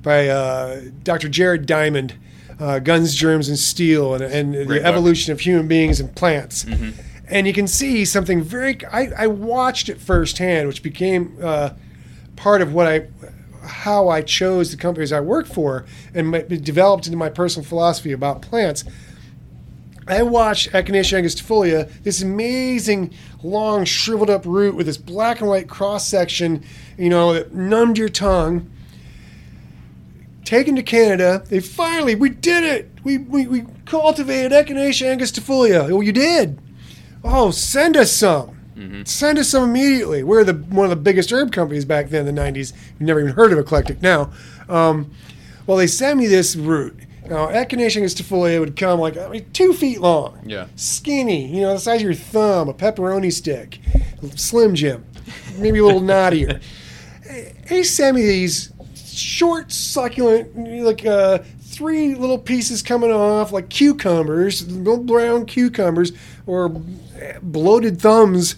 by uh, Dr. Jared Diamond, uh, Guns, Germs, and Steel, and, and the book. evolution of human beings and plants. And you can see something very. I, I watched it firsthand, which became uh, part of what I, how I chose the companies I work for, and developed into my personal philosophy about plants. I watched Echinacea angustifolia, this amazing long shriveled up root with this black and white cross section, you know, that numbed your tongue. Taken to Canada, they finally, we did it! We, we, we cultivated Echinacea angustifolia. Oh, you did? Oh, send us some. Send us some immediately. We're the one of the biggest herb companies back then in the 90s. You've never even heard of Eclectic now. Um, well, they sent me this root. Now, Echinacea angustifolia would come like I mean, two feet long Yeah. skinny, you know, the size of your thumb, a pepperoni stick, Slim Jim. maybe a little knottier. He sent me these short, succulent, like uh, three little pieces coming off, like cucumbers, little brown cucumbers, or bloated thumbs.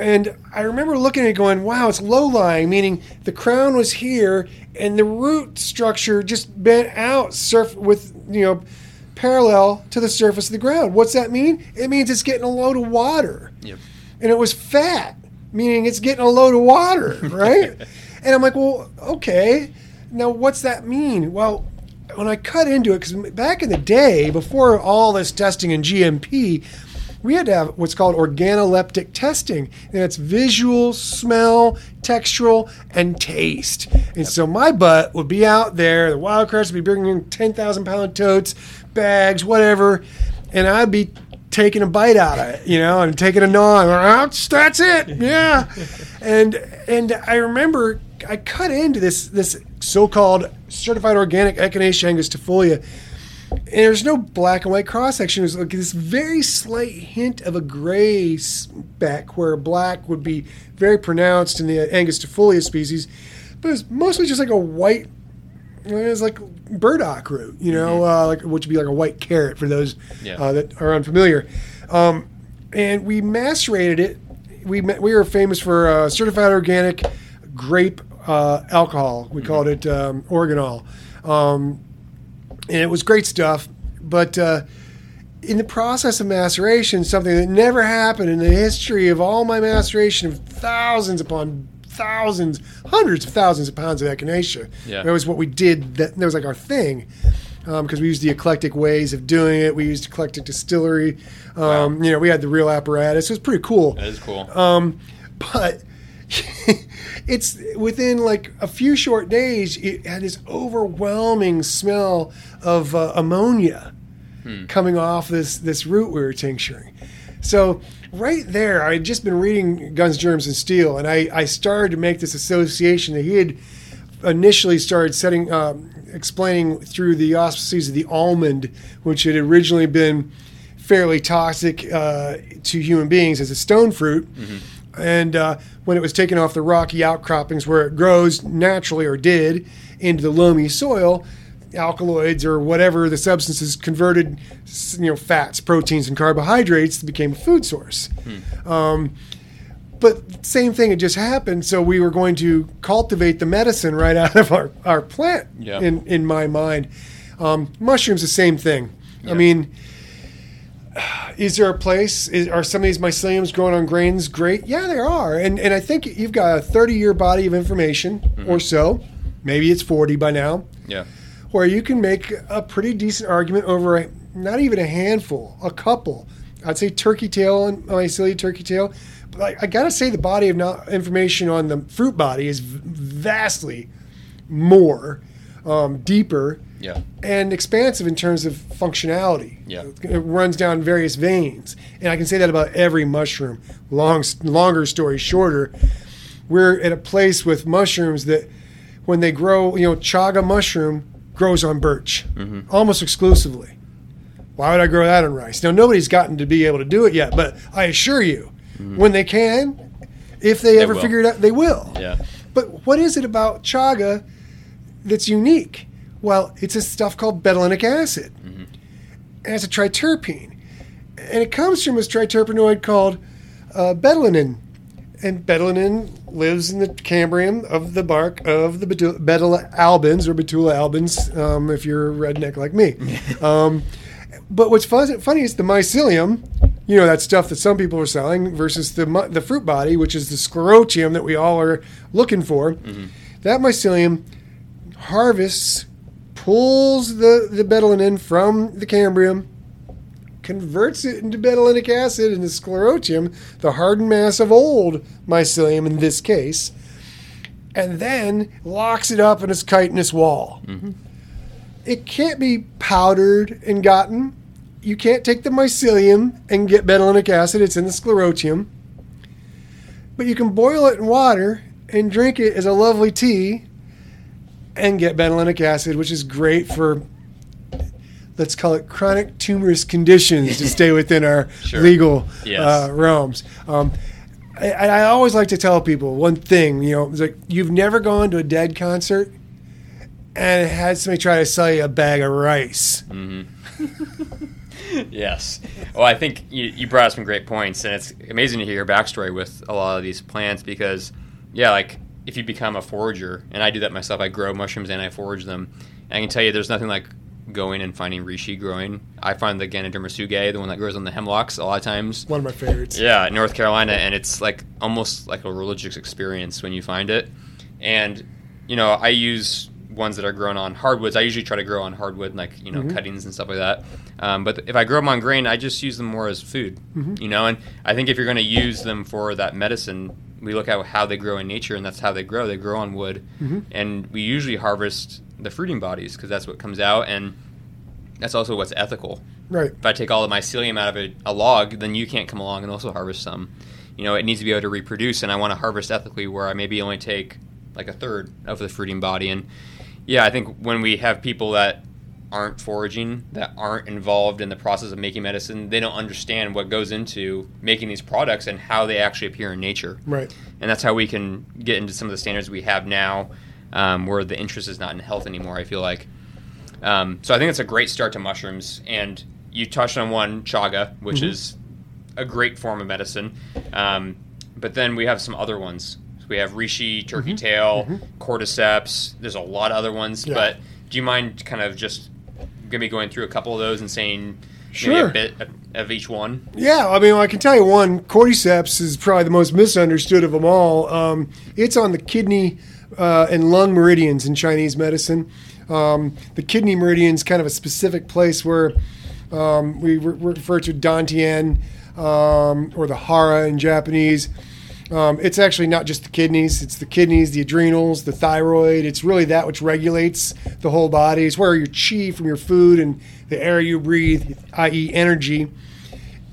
And I remember looking at it going, wow, it's low lying, meaning the crown was here and the root structure just bent out surf with, you know, parallel to the surface of the ground. What's that mean? It means it's getting a load of water. Yep. And it was fat, meaning it's getting a load of water, right? and I'm like, well, okay. Now, what's that mean? Well, when I cut into it, because back in the day, before all this testing and GMP, we had to have what's called organoleptic testing, and it's visual, smell, textural, and taste. And so my butt would be out there, the wild cards would be bringing in 10,000 pound totes, bags, whatever, and I'd be taking a bite out of it, you know, and taking a gnaw. That's, oh, that's it, yeah. and and I remember I cut into this this so-called certified organic Echinacea angustifolia and there's no black and white cross section. There's like this very slight hint of a gray speck where black would be very pronounced in the Angustifolia species, but it's mostly just like a white. It's like burdock root, you know, mm-hmm. uh, like which would be like a white carrot for those yeah. uh, that are unfamiliar. Um, and we macerated it. We we were famous for uh, certified organic grape uh, alcohol. We mm-hmm. called it um, Organol. Um, and it was great stuff. But uh, in the process of maceration, something that never happened in the history of all my maceration of thousands upon thousands, hundreds of thousands of pounds of echinacea. Yeah. That was what we did. That, that was like our thing. Because um, we used the eclectic ways of doing it. We used eclectic distillery. Um, wow. You know, we had the real apparatus. It was pretty cool. That is cool. Um, but it's within like a few short days, it had this overwhelming smell of uh, ammonia hmm. coming off this this root we were tincturing. So right there, I had just been reading Guns, Germs, and Steel, and I, I started to make this association that he had initially started setting, um, explaining through the auspices of the almond, which had originally been fairly toxic uh, to human beings as a stone fruit. Mm-hmm and uh, when it was taken off the rocky outcroppings where it grows naturally or did into the loamy soil, alkaloids or whatever the substances converted, you know, fats, proteins, and carbohydrates became a food source. Hmm. Um, but same thing had just happened, so we were going to cultivate the medicine right out of our, our plant. Yeah. In in my mind, um, mushrooms the same thing. Yeah. I mean is there a place? Is, are some of these myceliums growing on grains great? Yeah, there are. And and I think you've got a 30 year body of information mm-hmm. or so. Maybe it's 40 by now. Yeah. Where you can make a pretty decent argument over a, not even a handful, a couple. I'd say turkey tail and mycelia turkey tail. But I, I got to say the body of not, information on the fruit body is vastly more um, deeper yeah. and expansive in terms of functionality. Yeah. It runs down various veins. And I can say that about every mushroom. Long, longer story shorter, we're at a place with mushrooms that when they grow, you know, chaga mushroom grows on birch mm-hmm. almost exclusively. Why would I grow that on rice? Now, nobody's gotten to be able to do it yet, but I assure you, mm-hmm. when they can, if they, they ever will. figure it out, they will. Yeah. But what is it about chaga that's unique? Well, it's a stuff called betulinic acid. Mm-hmm. And it's a triterpene. And it comes from this triterpenoid called uh, betulinin. And betulinin lives in the cambium of the bark of the Betula albens or Betula albens, um, if you're a redneck like me. um, but what's funny is the mycelium, you know, that stuff that some people are selling, versus the, the fruit body, which is the sclerotium that we all are looking for. Mm-hmm. That mycelium harvests pulls the, the betulinin from the cambium, converts it into betulinic acid into sclerotium, the hardened mass of old mycelium in this case, and then locks it up in its chitinous wall. Mm-hmm. It can't be powdered and gotten. You can't take the mycelium and get betulinic acid, it's in the sclerotium. But you can boil it in water and drink it as a lovely tea and get betulinic acid, which is great for let's call it chronic tumorous conditions to stay within our sure. legal yes. uh, realms. Um, I, I always like to tell people one thing. You know, it's like you've never gone to a dead concert and had somebody try to sell you a bag of rice. yes. Well, I think you, you brought up some great points, and it's amazing to hear your backstory with a lot of these plants because, yeah, like if you become a forager, and I do that myself, I grow mushrooms and I forage them. And I can tell you, there's nothing like going and finding reishi growing. I find the Ganoderma tsugae, the one that grows on the hemlocks, a lot of times. One of my favorites. Yeah, North Carolina, and it's like almost like a religious experience when you find it. And you know, I use ones that are grown on hardwoods. I usually try to grow on hardwood, like you know, Mm-hmm. cuttings and stuff like that. Um, but if I grow them on grain, I just use them more as food. Mm-hmm. You know, and I think if you're going to use them for that medicine, we look at how they grow in nature, and that's how they grow. They grow on wood, Mm-hmm. and we usually harvest the fruiting bodies because that's what comes out, and that's also what's ethical Right. if I take all the mycelium out of a, a log, then you can't come along and also harvest some. You know, it needs to be able to reproduce, and I want to harvest ethically where I maybe only take like a third of the fruiting body. And yeah, I think when we have people that aren't foraging, that aren't involved in the process of making medicine, they don't understand what goes into making these products and how they actually appear in nature. Right. And that's how we can get into some of the standards we have now, um, where the interest is not in health anymore. I feel like. Um, so I think it's a great start to mushrooms. And you touched on one chaga, which is a great form of medicine. Um, but then we have some other ones. So we have reishi, turkey tail, cordyceps. There's a lot of other ones. Yeah. But do you mind kind of just maybe going through a couple of those and saying maybe Sure. a bit of, of each one? Yeah, I mean, I can tell you one. Cordyceps is probably the most misunderstood of them all. Um, it's on the kidney uh, and lung meridians in Chinese medicine. Um, the kidney meridian is kind of a specific place where um, we re- refer to Dantian um, or the Hara in Japanese. Um, it's actually not just the kidneys, it's the kidneys, the adrenals, the thyroid. It's really that which regulates the whole body. It's where your chi from your food and the air you breathe, i.e., energy,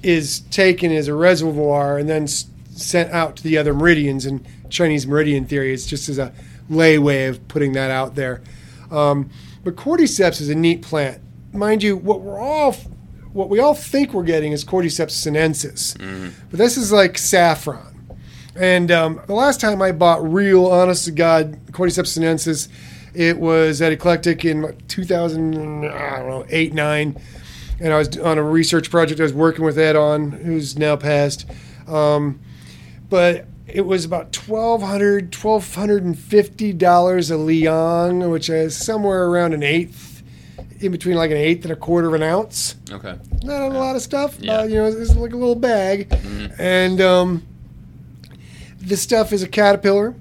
is taken as a reservoir and then sent out to the other meridians. And Chinese meridian theory is just as a lay way of putting that out there. Um, but cordyceps is a neat plant, mind you. What we're all, what we all think we're getting is Cordyceps sinensis, but this is like saffron. And um, the last time I bought real, honest to God, Cordyceps sinensis, it was at Eclectic in 2000, I don't know, 8, 9. And I was on a research project I was working with Ed on, who's now passed. Um, but it was about $1,200, $1,250 a liang, which is somewhere around an eighth, in between like an eighth and a quarter of an ounce Okay. not a lot of stuff. Yeah. Uh, you know, it's, it's like a little bag, and um, this stuff is a caterpillar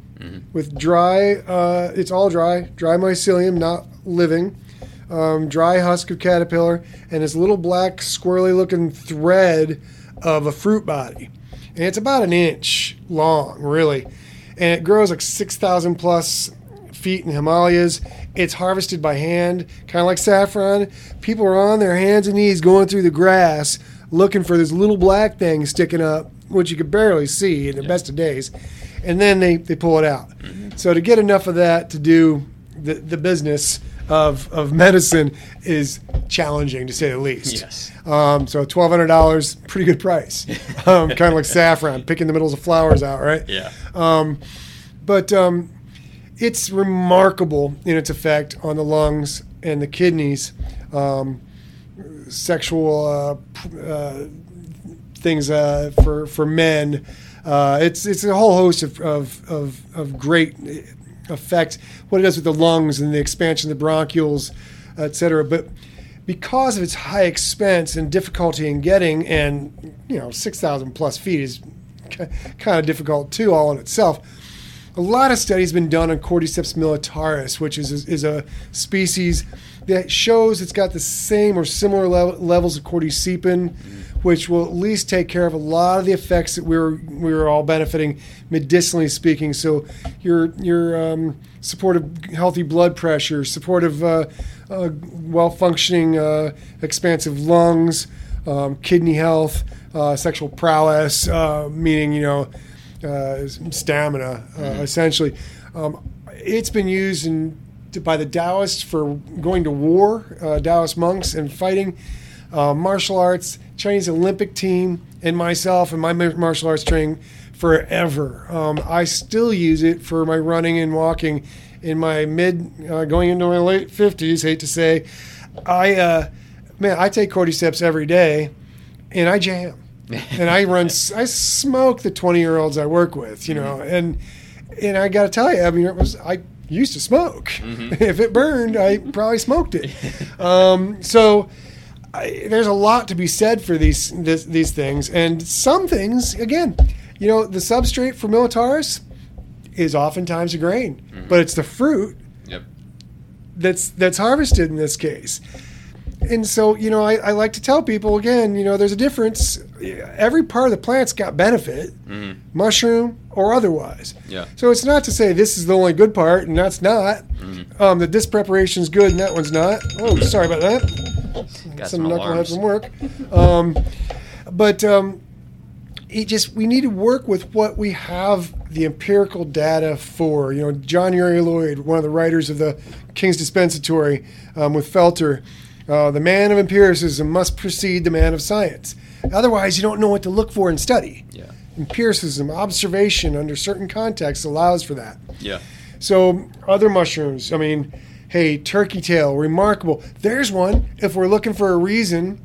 with dry. Uh, it's all dry, dry mycelium, not living. Um, dry husk of caterpillar, and this little black squirrely-looking thread of a fruit body, and it's about an inch long, really, and it grows like six thousand plus feet in Himalayas. It's harvested by hand, kind of like saffron. People are on their hands and knees going through the grass looking for this little black thing sticking up, which you could barely see in the best of days. And then they, they pull it out. So to get enough of that to do the, the business of, of medicine is challenging to say the least. Yes. Um, so twelve hundred dollars, pretty good price. Um, kind of like saffron, picking the middles of flowers out, right? Yeah. Um, but um, it's remarkable in its effect on the lungs and the kidneys. Um, sexual uh, uh, things uh, for for men. Uh, it's it's a whole host of of, of, of great effects. What it does with the lungs and the expansion of the bronchioles, etc. But because of its high expense and difficulty in getting, and you know, six thousand plus feet is kind of difficult too, all in itself a lot of studies been done on Cordyceps militaris, which is is a species that shows it's got the same or similar level, levels of cordycepin, which will at least take care of a lot of the effects that we were we were all benefiting medicinally speaking. So your your um, supportive healthy blood pressure, supportive uh, uh, well functioning uh, expansive lungs, um, kidney health, uh, sexual prowess, uh, meaning you know uh, stamina, uh, essentially. Um, it's been used in, by the Taoists for going to war, uh, Taoist monks, and fighting. Uh, martial arts, Chinese Olympic team, and myself and my martial arts training forever. Um, I still use it for my running and walking in my mid, uh, going into my late 50s, hate to say. I, uh, man, I take cordyceps every day and I jam. and I run, I smoke the 20 year olds I work with, you know, and, and I got to tell you, I mean, it was, I used to smoke. Mm-hmm. if it burned, I probably smoked it. Um, so, I, there's a lot to be said for these this, these things, and some things again, you know, the substrate for militaris is oftentimes a grain, mm-hmm. but it's the fruit yep. that's that's harvested in this case. And so, you know, I, I, like to tell people again, you know, there's a difference. Every part of the plant's got benefit, mm-hmm. mushroom or otherwise. Yeah. So it's not to say this is the only good part, and that's not. Mm-hmm. Um, that this preparation is good and that one's not. Oh, sorry about that. Got some, some knuckleheads from work. Um, but um, it just we need to work with what we have the empirical data for. You know, John Uri Lloyd, one of the writers of the King's Dispensatory um, with Felter, uh, the man of empiricism must precede the man of science. Otherwise, you don't know what to look for and study. Yeah. Empiricism, observation under certain contexts allows for that. Yeah. So other mushrooms, I mean, hey, turkey tail, remarkable. There's one. If we're looking for a reason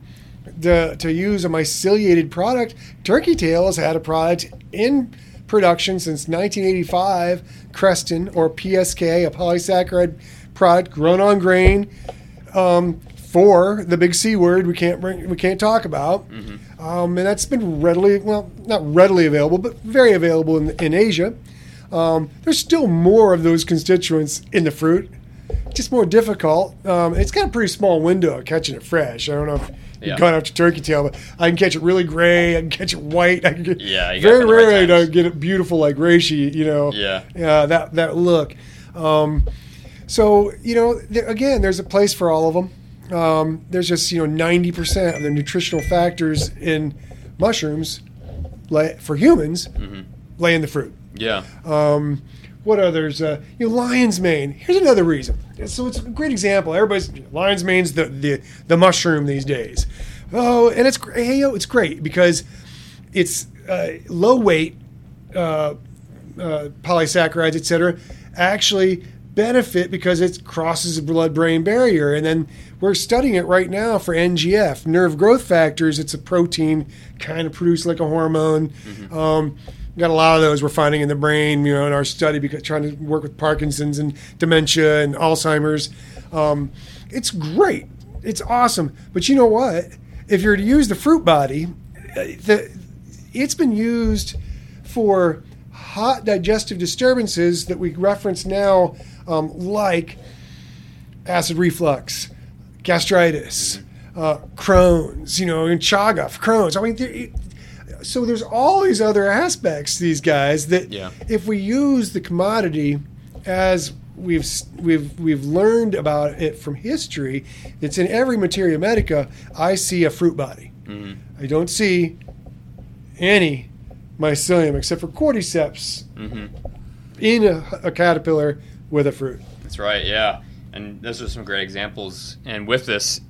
to, to use a myceliated product, turkey tail has had a product in production since 1985, Krestin or PSK, a polysaccharide product grown on grain. Um, for the big C word we can't bring, we can't talk about, mm-hmm. um, and that's been readily well not readily available, but very available in, in Asia. Um, there's still more of those constituents in the fruit, just more difficult. Um, it's got a pretty small window of catching it fresh. I don't know if you've yeah. gone after turkey tail, but I can catch it really gray. I can catch it white. I can get, yeah, very rarely do I get it beautiful like reishi. You know, yeah, yeah, that that look. Um, so you know, th- again, there's a place for all of them. Um, there's just you know 90% of the nutritional factors in mushrooms lay, for humans mm-hmm. lay in the fruit. Yeah. Um, what others? Uh, you know, lion's mane. Here's another reason. So it's a great example. Everybody's lion's mane's the the, the mushroom these days. Oh, and it's hey yo, it's great because it's uh, low weight uh, uh polysaccharides, etc. Actually benefit because it crosses the blood-brain barrier, and then we're studying it right now for NGF, nerve growth factors. It's a protein kind of produced like a hormone. Mm-hmm. Um, got a lot of those we're finding in the brain, you know, in our study because trying to work with Parkinson's and dementia and Alzheimer's. Um, it's great. It's awesome. But you know what? If you're to use the fruit body, the, it's been used for hot digestive disturbances that we reference now, um, like acid reflux, gastritis, uh, Crohn's, you know, and Chaga for Crohn's. I mean, so there's all these other aspects these guys that yeah. if we use the commodity as we've we've we've learned about it from history, it's in every materia medica. I see a fruit body. Mm-hmm. I don't see any mycelium except for cordyceps mm-hmm. in a, a caterpillar with a fruit. That's right. Yeah and those are some great examples. And with this,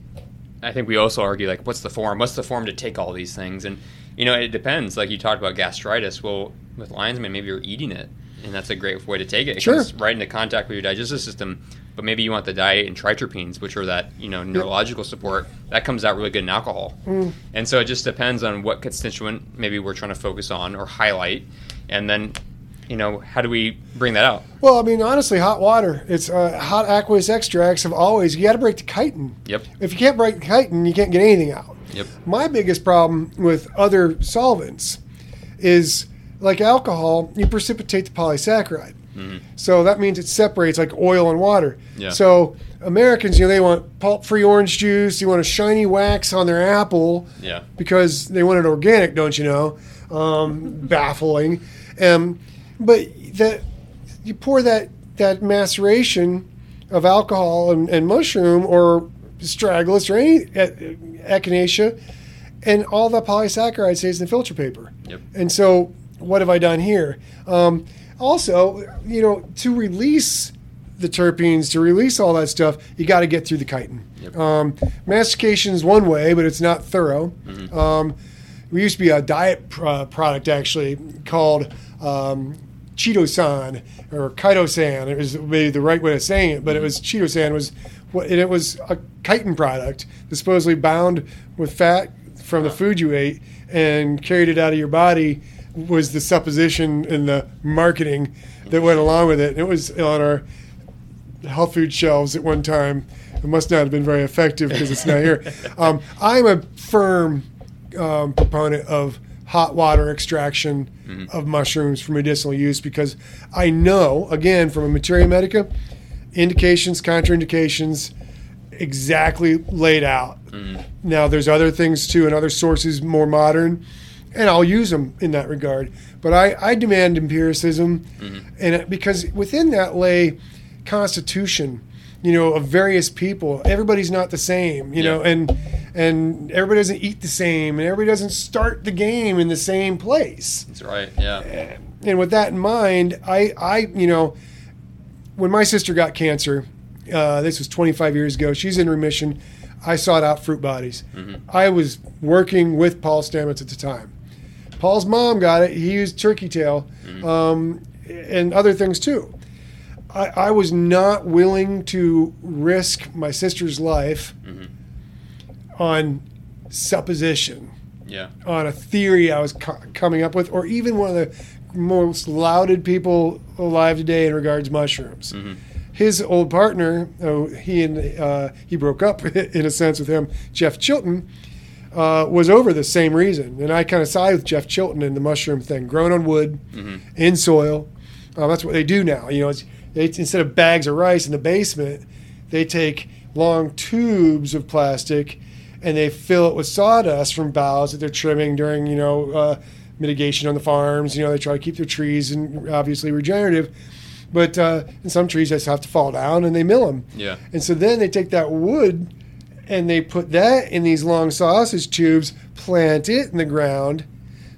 I think we also argue like, what's the form? What's the form to take all these things? And you know, it depends. Like you talked about gastritis. Well, with lion's mane, maybe you're eating it, and that's a great way to take it. It sure. comes right into contact with your digestive system. But maybe you want the diet and triterpenes, which are that you know neurological support. That comes out really good in alcohol. Mm. And so it just depends on what constituent maybe we're trying to focus on or highlight, and then you know, how do we bring that out? Well, I mean, honestly, hot water. It's uh, hot aqueous extracts have always. You got to break the chitin. Yep. If you can't break the chitin, you can't get anything out. Yep. My biggest problem with other solvents is like alcohol. You precipitate the polysaccharide. Mm-hmm. So that means it separates like oil and water. Yeah. So Americans, you know, they want pulp-free orange juice. You want a shiny wax on their apple. Yeah. Because they want it organic, don't you know? Um, baffling. Um, but that you pour that that maceration of alcohol and, and mushroom or astragalus or any echinacea, and all the polysaccharide stays in the filter paper. Yep. And so, what have I done here? Um, also, you know, to release the terpenes, to release all that stuff, you got to get through the chitin. Yep. Um, mastication is one way, but it's not thorough. Mm-hmm. Um, we used to be a diet product actually called um, Cheeto-san or Kaito-san. It was maybe the right way of saying it, but it was Cheeto-san was and it was a chitin product supposedly bound with fat from the food you ate and carried it out of your body was the supposition and the marketing that went along with it. It was on our health food shelves at one time. It must not have been very effective because it's not here. Um, I'm a firm um, proponent of hot water extraction of mushrooms for medicinal use because I know, again, from a materia medica, indications, contraindications, exactly laid out. Now, there's other things too, and other sources more modern, and I'll use them in that regard. But I, I demand empiricism, and because within that lay constitution, you know, of various people. Everybody's not the same, you know, and and everybody doesn't eat the same, and everybody doesn't start the game in the same place. That's right. Yeah. And with that in mind, I, I, you know, when my sister got cancer, uh, this was 25 years ago. She's in remission. I sought out Fruit Bodies. I was working with Paul Stamets at the time. Paul's mom got it. He used Turkey Tail um, and other things too. I, I was not willing to risk my sister's life on supposition Yeah. on a theory I was co- coming up with, or even one of the most lauded people alive today in regards to mushrooms. His old partner, oh, he and uh, he broke up in a sense with him, Jeff Chilton, uh, was over the same reason, and I kind of side with Jeff Chilton in the mushroom thing, grown on wood, in soil. Uh, that's what they do now. You know, they, instead of bags of rice in the basement, they take long tubes of plastic and they fill it with sawdust from boughs that they're trimming during, you know, uh, mitigation on the farms. You know, they try to keep their trees and obviously regenerative. But uh, and some trees just have to fall down and they mill them. Yeah. And so then they take that wood and they put that in these long sausage tubes, plant it in the ground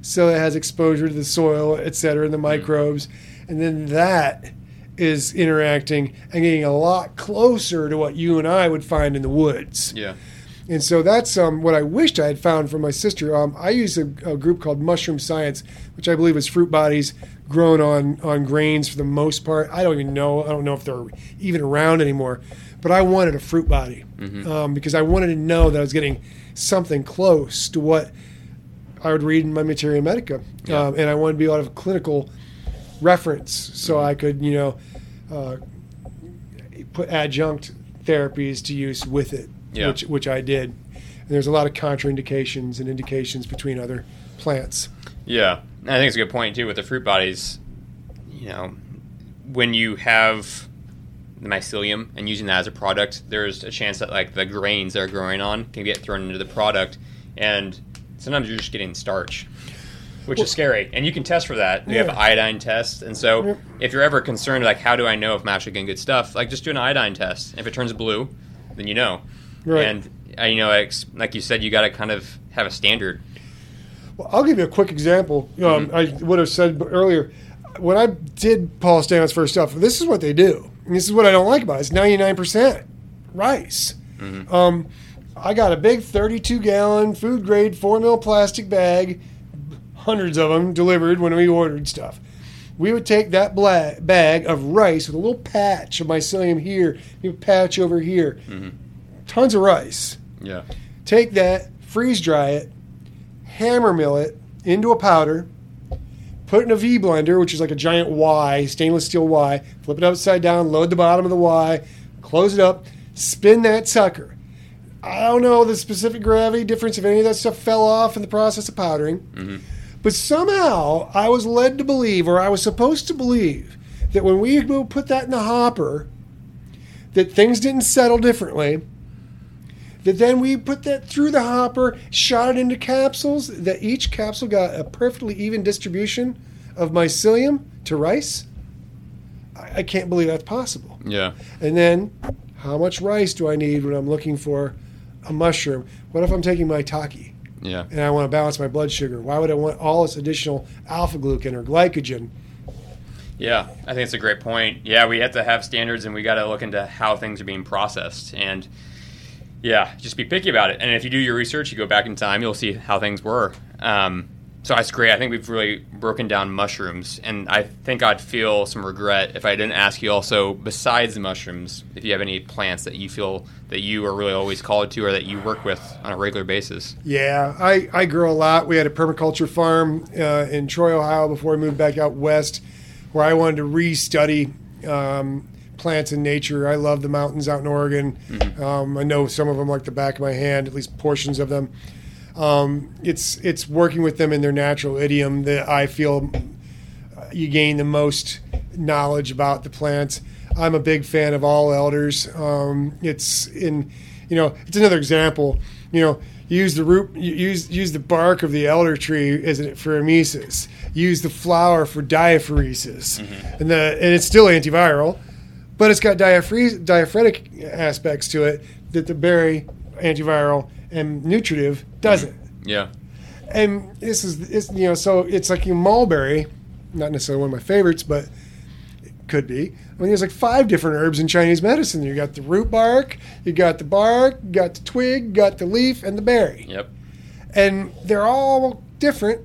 so it has exposure to the soil, et cetera, and the microbes. And then that is interacting and getting a lot closer to what you and I would find in the woods. Yeah. And so that's um, what I wished I had found from my sister. Um, I use a, a group called Mushroom Science, which I believe is fruit bodies grown on on grains for the most part. I don't even know. I don't know if they're even around anymore. But I wanted a fruit body um, because I wanted to know that I was getting something close to what I would read in my Materia Medica, Yeah. um, and I wanted to be able to have a clinical reference so I could, you know, uh, put adjunct therapies to use with it, Yeah. which which I did. And there's a lot of contraindications and indications between other plants. Yeah, And I think it's a good point too with the fruit bodies. You know, when you have the mycelium and using that as a product, there's a chance that like the grains they're growing on can get thrown into the product, and sometimes you're just getting starch, which is scary. And you can test for that. We have iodine tests, and so Yep. if you're ever concerned, like how do I know if I'm actually getting good stuff? Like just do an iodine test. If it turns blue, then you know. Right. And uh, you know, like you said, you got to kind of have a standard. Well, I'll give you a quick example. Um, I would have said earlier when I did Paul Stamets first stuff. This is what they do. And this is what I don't like about it. It's ninety nine percent rice. Um, I got a big thirty two gallon food grade four mil plastic bag, hundreds of them delivered when we ordered stuff. We would take that bag of rice with a little patch of mycelium here, a patch over here, tons of rice Yeah. take that, freeze dry it, hammer mill it into a powder, put it in a V blender, which is like a giant Y, stainless steel Y, flip it upside down, load the bottom of the Y, close it up, spin that sucker. I don't know the specific gravity difference if any of that stuff fell off in the process of powdering. Mm-hmm. But somehow I was led to believe, or I was supposed to believe, that when we put that in the hopper, that things didn't settle differently that then we put that through the hopper, shot it into capsules, that each capsule got a perfectly even distribution of mycelium to rice. I, I can't believe that's possible. Yeah. And then, how much rice do I need when I'm looking for a mushroom? What if I'm taking maitake Yeah. and I want to balance my blood sugar? Why would I want all this additional alpha glucan or glycogen? Yeah, I think it's a great point. Yeah, we have to have standards and we got to look into how things are being processed. And, Yeah, just be picky about it. And if you do your research, you go back in time, you'll see how things were. Um, so that's great. I think we've really broken down mushrooms, and I think I'd feel some regret if I didn't ask you also, besides the mushrooms, if you have any plants that you feel that you are really always called to or that you work with on a regular basis. Yeah, I, I grow a lot. We had a permaculture farm uh, in Troy, Ohio before we moved back out west, where I wanted to re-study um, plants and nature. I love the mountains out in Oregon. Mm-hmm. Um, I know some of them like the back of my hand, at least portions of them. Um, it's it's working with them in their natural idiom that I feel you gain the most knowledge about the plants. I'm a big fan of all elders. Um, it's in, you know, it's another example. You know, use the root, use use the bark of the elder tree as for emesis. Use the flower for diaphoresis, mm-hmm. and the and it's still antiviral, but it's got diaphoretic diaphoretic aspects to it that the berry antiviral and nutritive doesn't. Yeah. And this is, it's, you know, so it's like your mulberry, not necessarily one of my favorites, but it could be. I mean, there's like five different herbs in Chinese medicine. You got the root bark, you got the bark, you got the twig, you got the leaf, and the berry. Yep. And they're all different,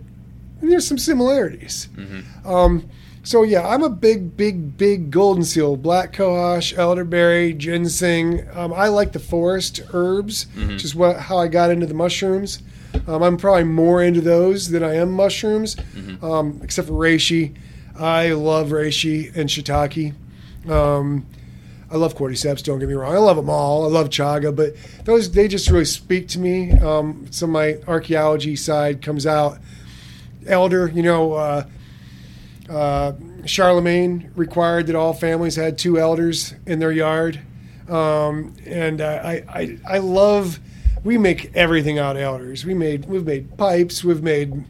and there's some similarities. Mm-hmm. Um, so yeah, I'm a big, big, big golden seal, black cohosh, elderberry, ginseng. Um, I like the forest herbs, mm-hmm. which is what how I got into the mushrooms. Um, I'm probably more into those than I am mushrooms, mm-hmm. um, except for reishi. I love reishi and shiitake. Um, I love cordyceps. Don't get me wrong. I love them all. I love chaga, but those they just really speak to me. Um, some of my archaeology side comes out. Elder, you know. Uh, uh, Charlemagne required that all families had two elders in their yard, um, and uh, I, I I love. We make everything out of elders. We made we've made pipes. We've made,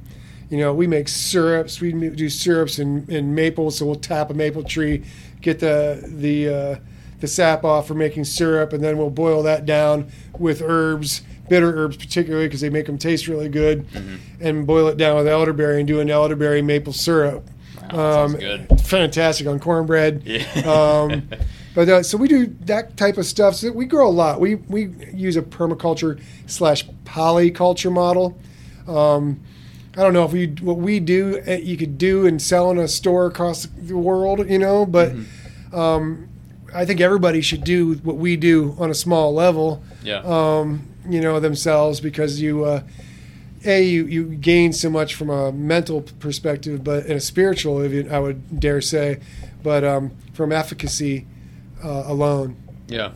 you know, we make syrups. We do syrups in, in maple. So we'll tap a maple tree, get the the uh, the sap off for making syrup, and then we'll boil that down with herbs bitter herbs particularly because they make them taste really good, mm-hmm. and boil it down with elderberry and do an elderberry maple syrup. Um, good. Fantastic on cornbread. Yeah. um, but uh, so we do that type of stuff. So we grow a lot. We we use a permaculture slash polyculture model. Um, I don't know if we what we do eh, you could do and sell in a store across the world, you know, but mm-hmm. um, I think everybody should do what we do on a small level. Yeah. Um, you know themselves because you. Uh, a you, you gain so much from a mental perspective, but in a spiritual, I would dare say, but um, from efficacy uh, alone. Yeah,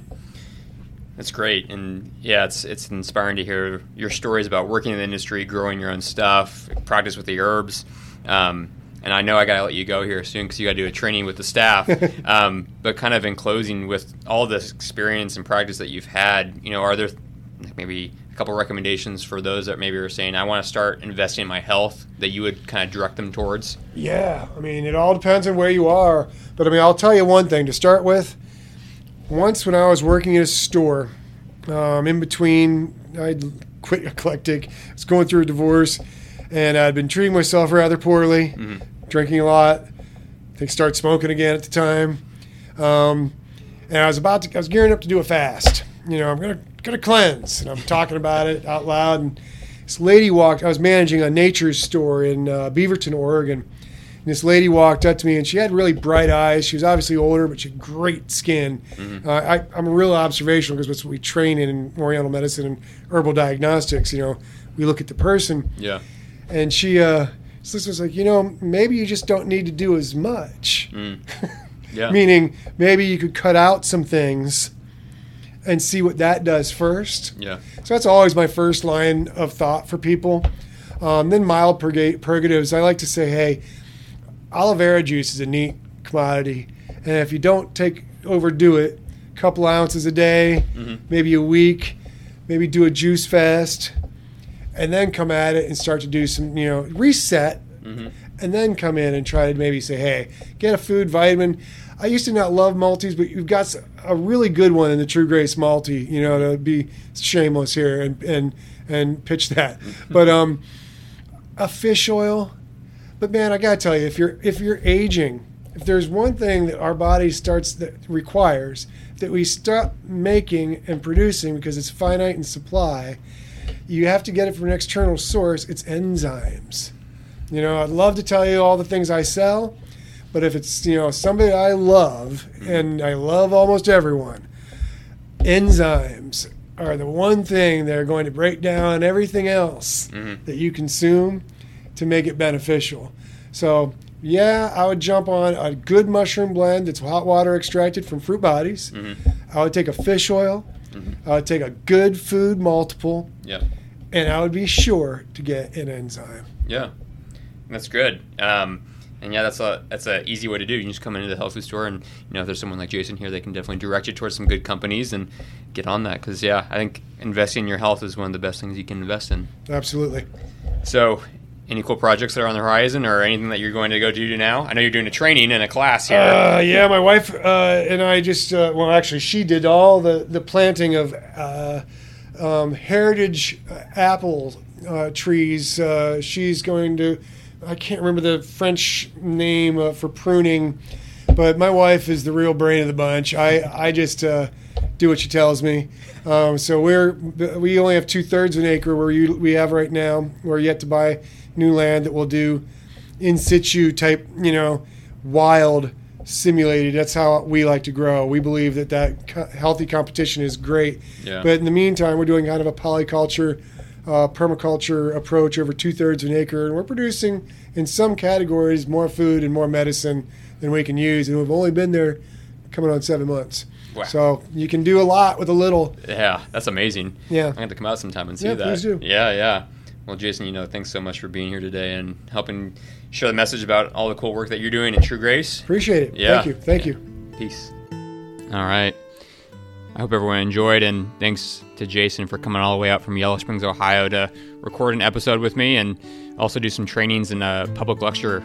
that's great, and yeah, it's it's inspiring to hear your stories about working in the industry, growing your own stuff, practice with the herbs. Um, and I know I got to let you go here soon because you got to do a training with the staff. um, but kind of in closing, with all this experience and practice that you've had, you know, are there maybe a couple recommendations for those that maybe are saying I want to start investing in my health that you would kind of direct them towards? Yeah, I mean it all depends on where you are, but I mean I'll tell you one thing to start with. Once when I was working at a store, um, in between I'd quit eclectic, I was going through a divorce, and I'd been treating myself rather poorly, mm-hmm. drinking a lot. I think start smoking again at the time, um, and I was about to I was gearing up to do a fast. You know I'm gonna gonna cleanse, and I'm talking about it out loud. And this lady walked. I was managing a nature store in uh, Beaverton, Oregon. And this lady walked up to me, and she had really bright eyes. She was obviously older, but she had great skin. Mm-hmm. Uh, I, am a real observational because that's what we train in, in Oriental medicine and herbal diagnostics. You know, we look at the person. Yeah. And she, uh, sister was like, you know, maybe you just don't need to do as much. Mm. Yeah. Meaning, maybe you could cut out some things and see what that does first. Yeah. So that's always my first line of thought for people. Um, then mild purga- purgatives. I like to say, hey, aloe vera juice is a neat commodity, and if you don't take overdo it, a couple ounces a day, mm-hmm. maybe a week, maybe do a juice fast, and then come at it and start to do some, you know, reset. Mm-hmm. And then come in and try to maybe say, hey, get a food vitamin. I used to not love multis, but you've got a really good one in the True Grace multi. You know, to be shameless here and and and pitch that. but um, a fish oil. But man, I gotta tell you, if you're if you're aging, if there's one thing that our body starts that requires, that we stop making and producing because it's finite in supply, you have to get it from an external source. It's enzymes. You know, I'd love to tell you all the things I sell, but if it's you know somebody I love and I love almost everyone, enzymes are the one thing that are going to break down everything else Mhm. that you consume to make it beneficial. So, yeah, I would jump on a good mushroom blend that's hot water extracted from fruit bodies. Mhm. I would take a fish oil. Mhm. I would take a good food multiple, Yeah. and I would be sure to get an enzyme. Yeah, that's good. Um, and yeah, that's a that's an easy way to do. You can just come into the health food store, and you know if there's someone like Jason here, they can definitely direct you towards some good companies and get on that. Because yeah, I think investing in your health is one of the best things you can invest in. Absolutely. So, any cool projects that are on the horizon, or anything that you're going to go do now? I know you're doing a training and a class here. Uh, yeah, my wife uh, and I just uh, well, actually, she did all the the planting of uh, um, heritage apple uh, trees. Uh, she's going to. I can't remember the French name uh, for pruning, but my wife is the real brain of the bunch. I I just uh, do what she tells me. Um, so we're we only have two thirds of an acre where you, we have right now. We're yet to buy new land that we'll do in situ type, you know, wild simulated. That's how we like to grow. We believe that that healthy competition is great. Yeah. But in the meantime, we're doing kind of a polyculture, uh, permaculture approach over two thirds of an acre, and we're producing in some categories more food and more medicine than we can use. And we've only been there coming on seven months. Wow. So you can do a lot with a little. Yeah, that's amazing. Yeah. I'm going to come out sometime and see Yeah, that. please do. Yeah, yeah. Well, Jason, you know, thanks so much for being here today and helping share the message about all the cool work that you're doing in True Grace. Appreciate it. Yeah. Thank you. Thank you. Peace. All right. I hope everyone enjoyed, and thanks to Jason for coming all the way out from Yellow Springs, Ohio to record an episode with me and also do some trainings and a public lecture.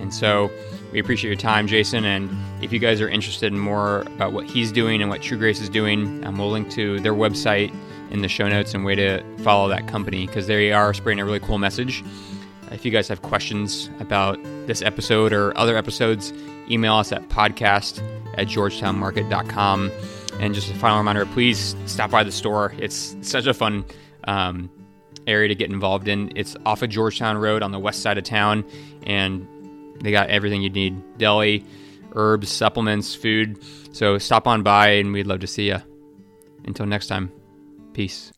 And so we appreciate your time, Jason. And if you guys are interested in more about what he's doing and what True Grace is doing, um, we'll link to their website in the show notes and way to follow that company because they are spreading a really cool message. If you guys have questions about this episode or other episodes, email us at podcast at georgetownmarket.com. And just a final reminder, please stop by the store. It's such a fun um, area to get involved in. It's off of Georgetown Road on the west side of town, and they got everything you need deli, herbs, supplements, food. So stop on by, and we'd love to see you. Until next time, peace.